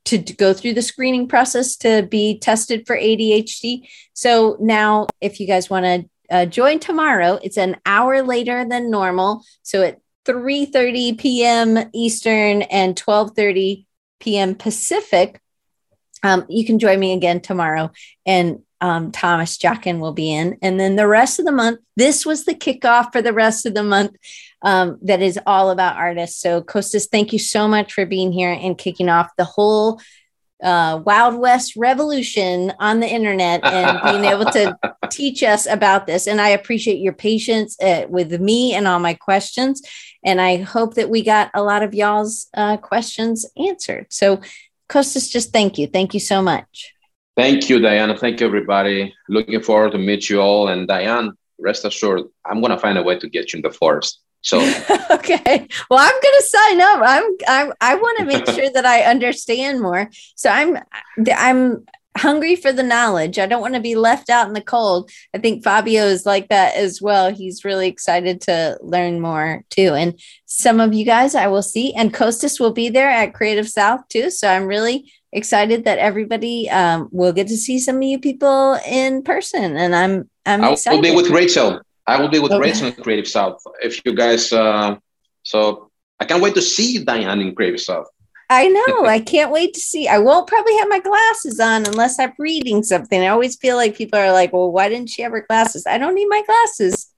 to, go through the screening process to be tested for ADHD. So now, if you guys want to uh, join tomorrow, it's an hour later than normal. So at 3:30 p.m. Eastern and 12:30 p.m. Pacific, um, you can join me again tomorrow, and um, Thomas Jockin will be in. And then the rest of the month, this was the kickoff for the rest of the month um, that is all about artists. So, Costas, thank you so much for being here and kicking off the whole uh, Wild West revolution on the internet and being able to [LAUGHS] teach us about this. And I appreciate your patience uh, with me and all my questions. And I hope that we got a lot of y'all's uh, questions answered. So, Costas, just thank you. Thank you so much. Thank you, Diana. Thank you, everybody. Looking forward to meet you all. And Diane, rest assured, I'm going to find a way to get you in the forest. So [LAUGHS] okay, well, I'm going to sign up. I'm, I'm I want to make [LAUGHS] sure that I understand more. So I'm I'm hungry for the knowledge. I don't want to be left out in the cold. I think Fabio is like that as well. He's really excited to learn more too. And some of you guys I will see, and Costas will be there at Creative South too. So I'm really excited that everybody um, will get to see some of you people in person. And I'm I'm I excited. will be with Rachel. I will be with okay. Rachel in Creative South. If you guys, uh, so I can't wait to see Diane in Creative South. I know. I can't wait to see. I won't probably have my glasses on unless I'm reading something. I always feel like people are like, well, why didn't she have her glasses? I don't need my glasses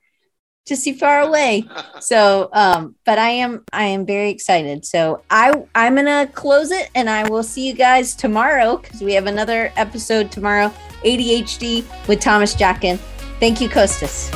to see far away. [LAUGHS] So, um, but I am, I am very excited. So I, I'm to close it and I will see you guys tomorrow because we have another episode tomorrow, ADHD with Thomas Jockin. Thank you, Costas.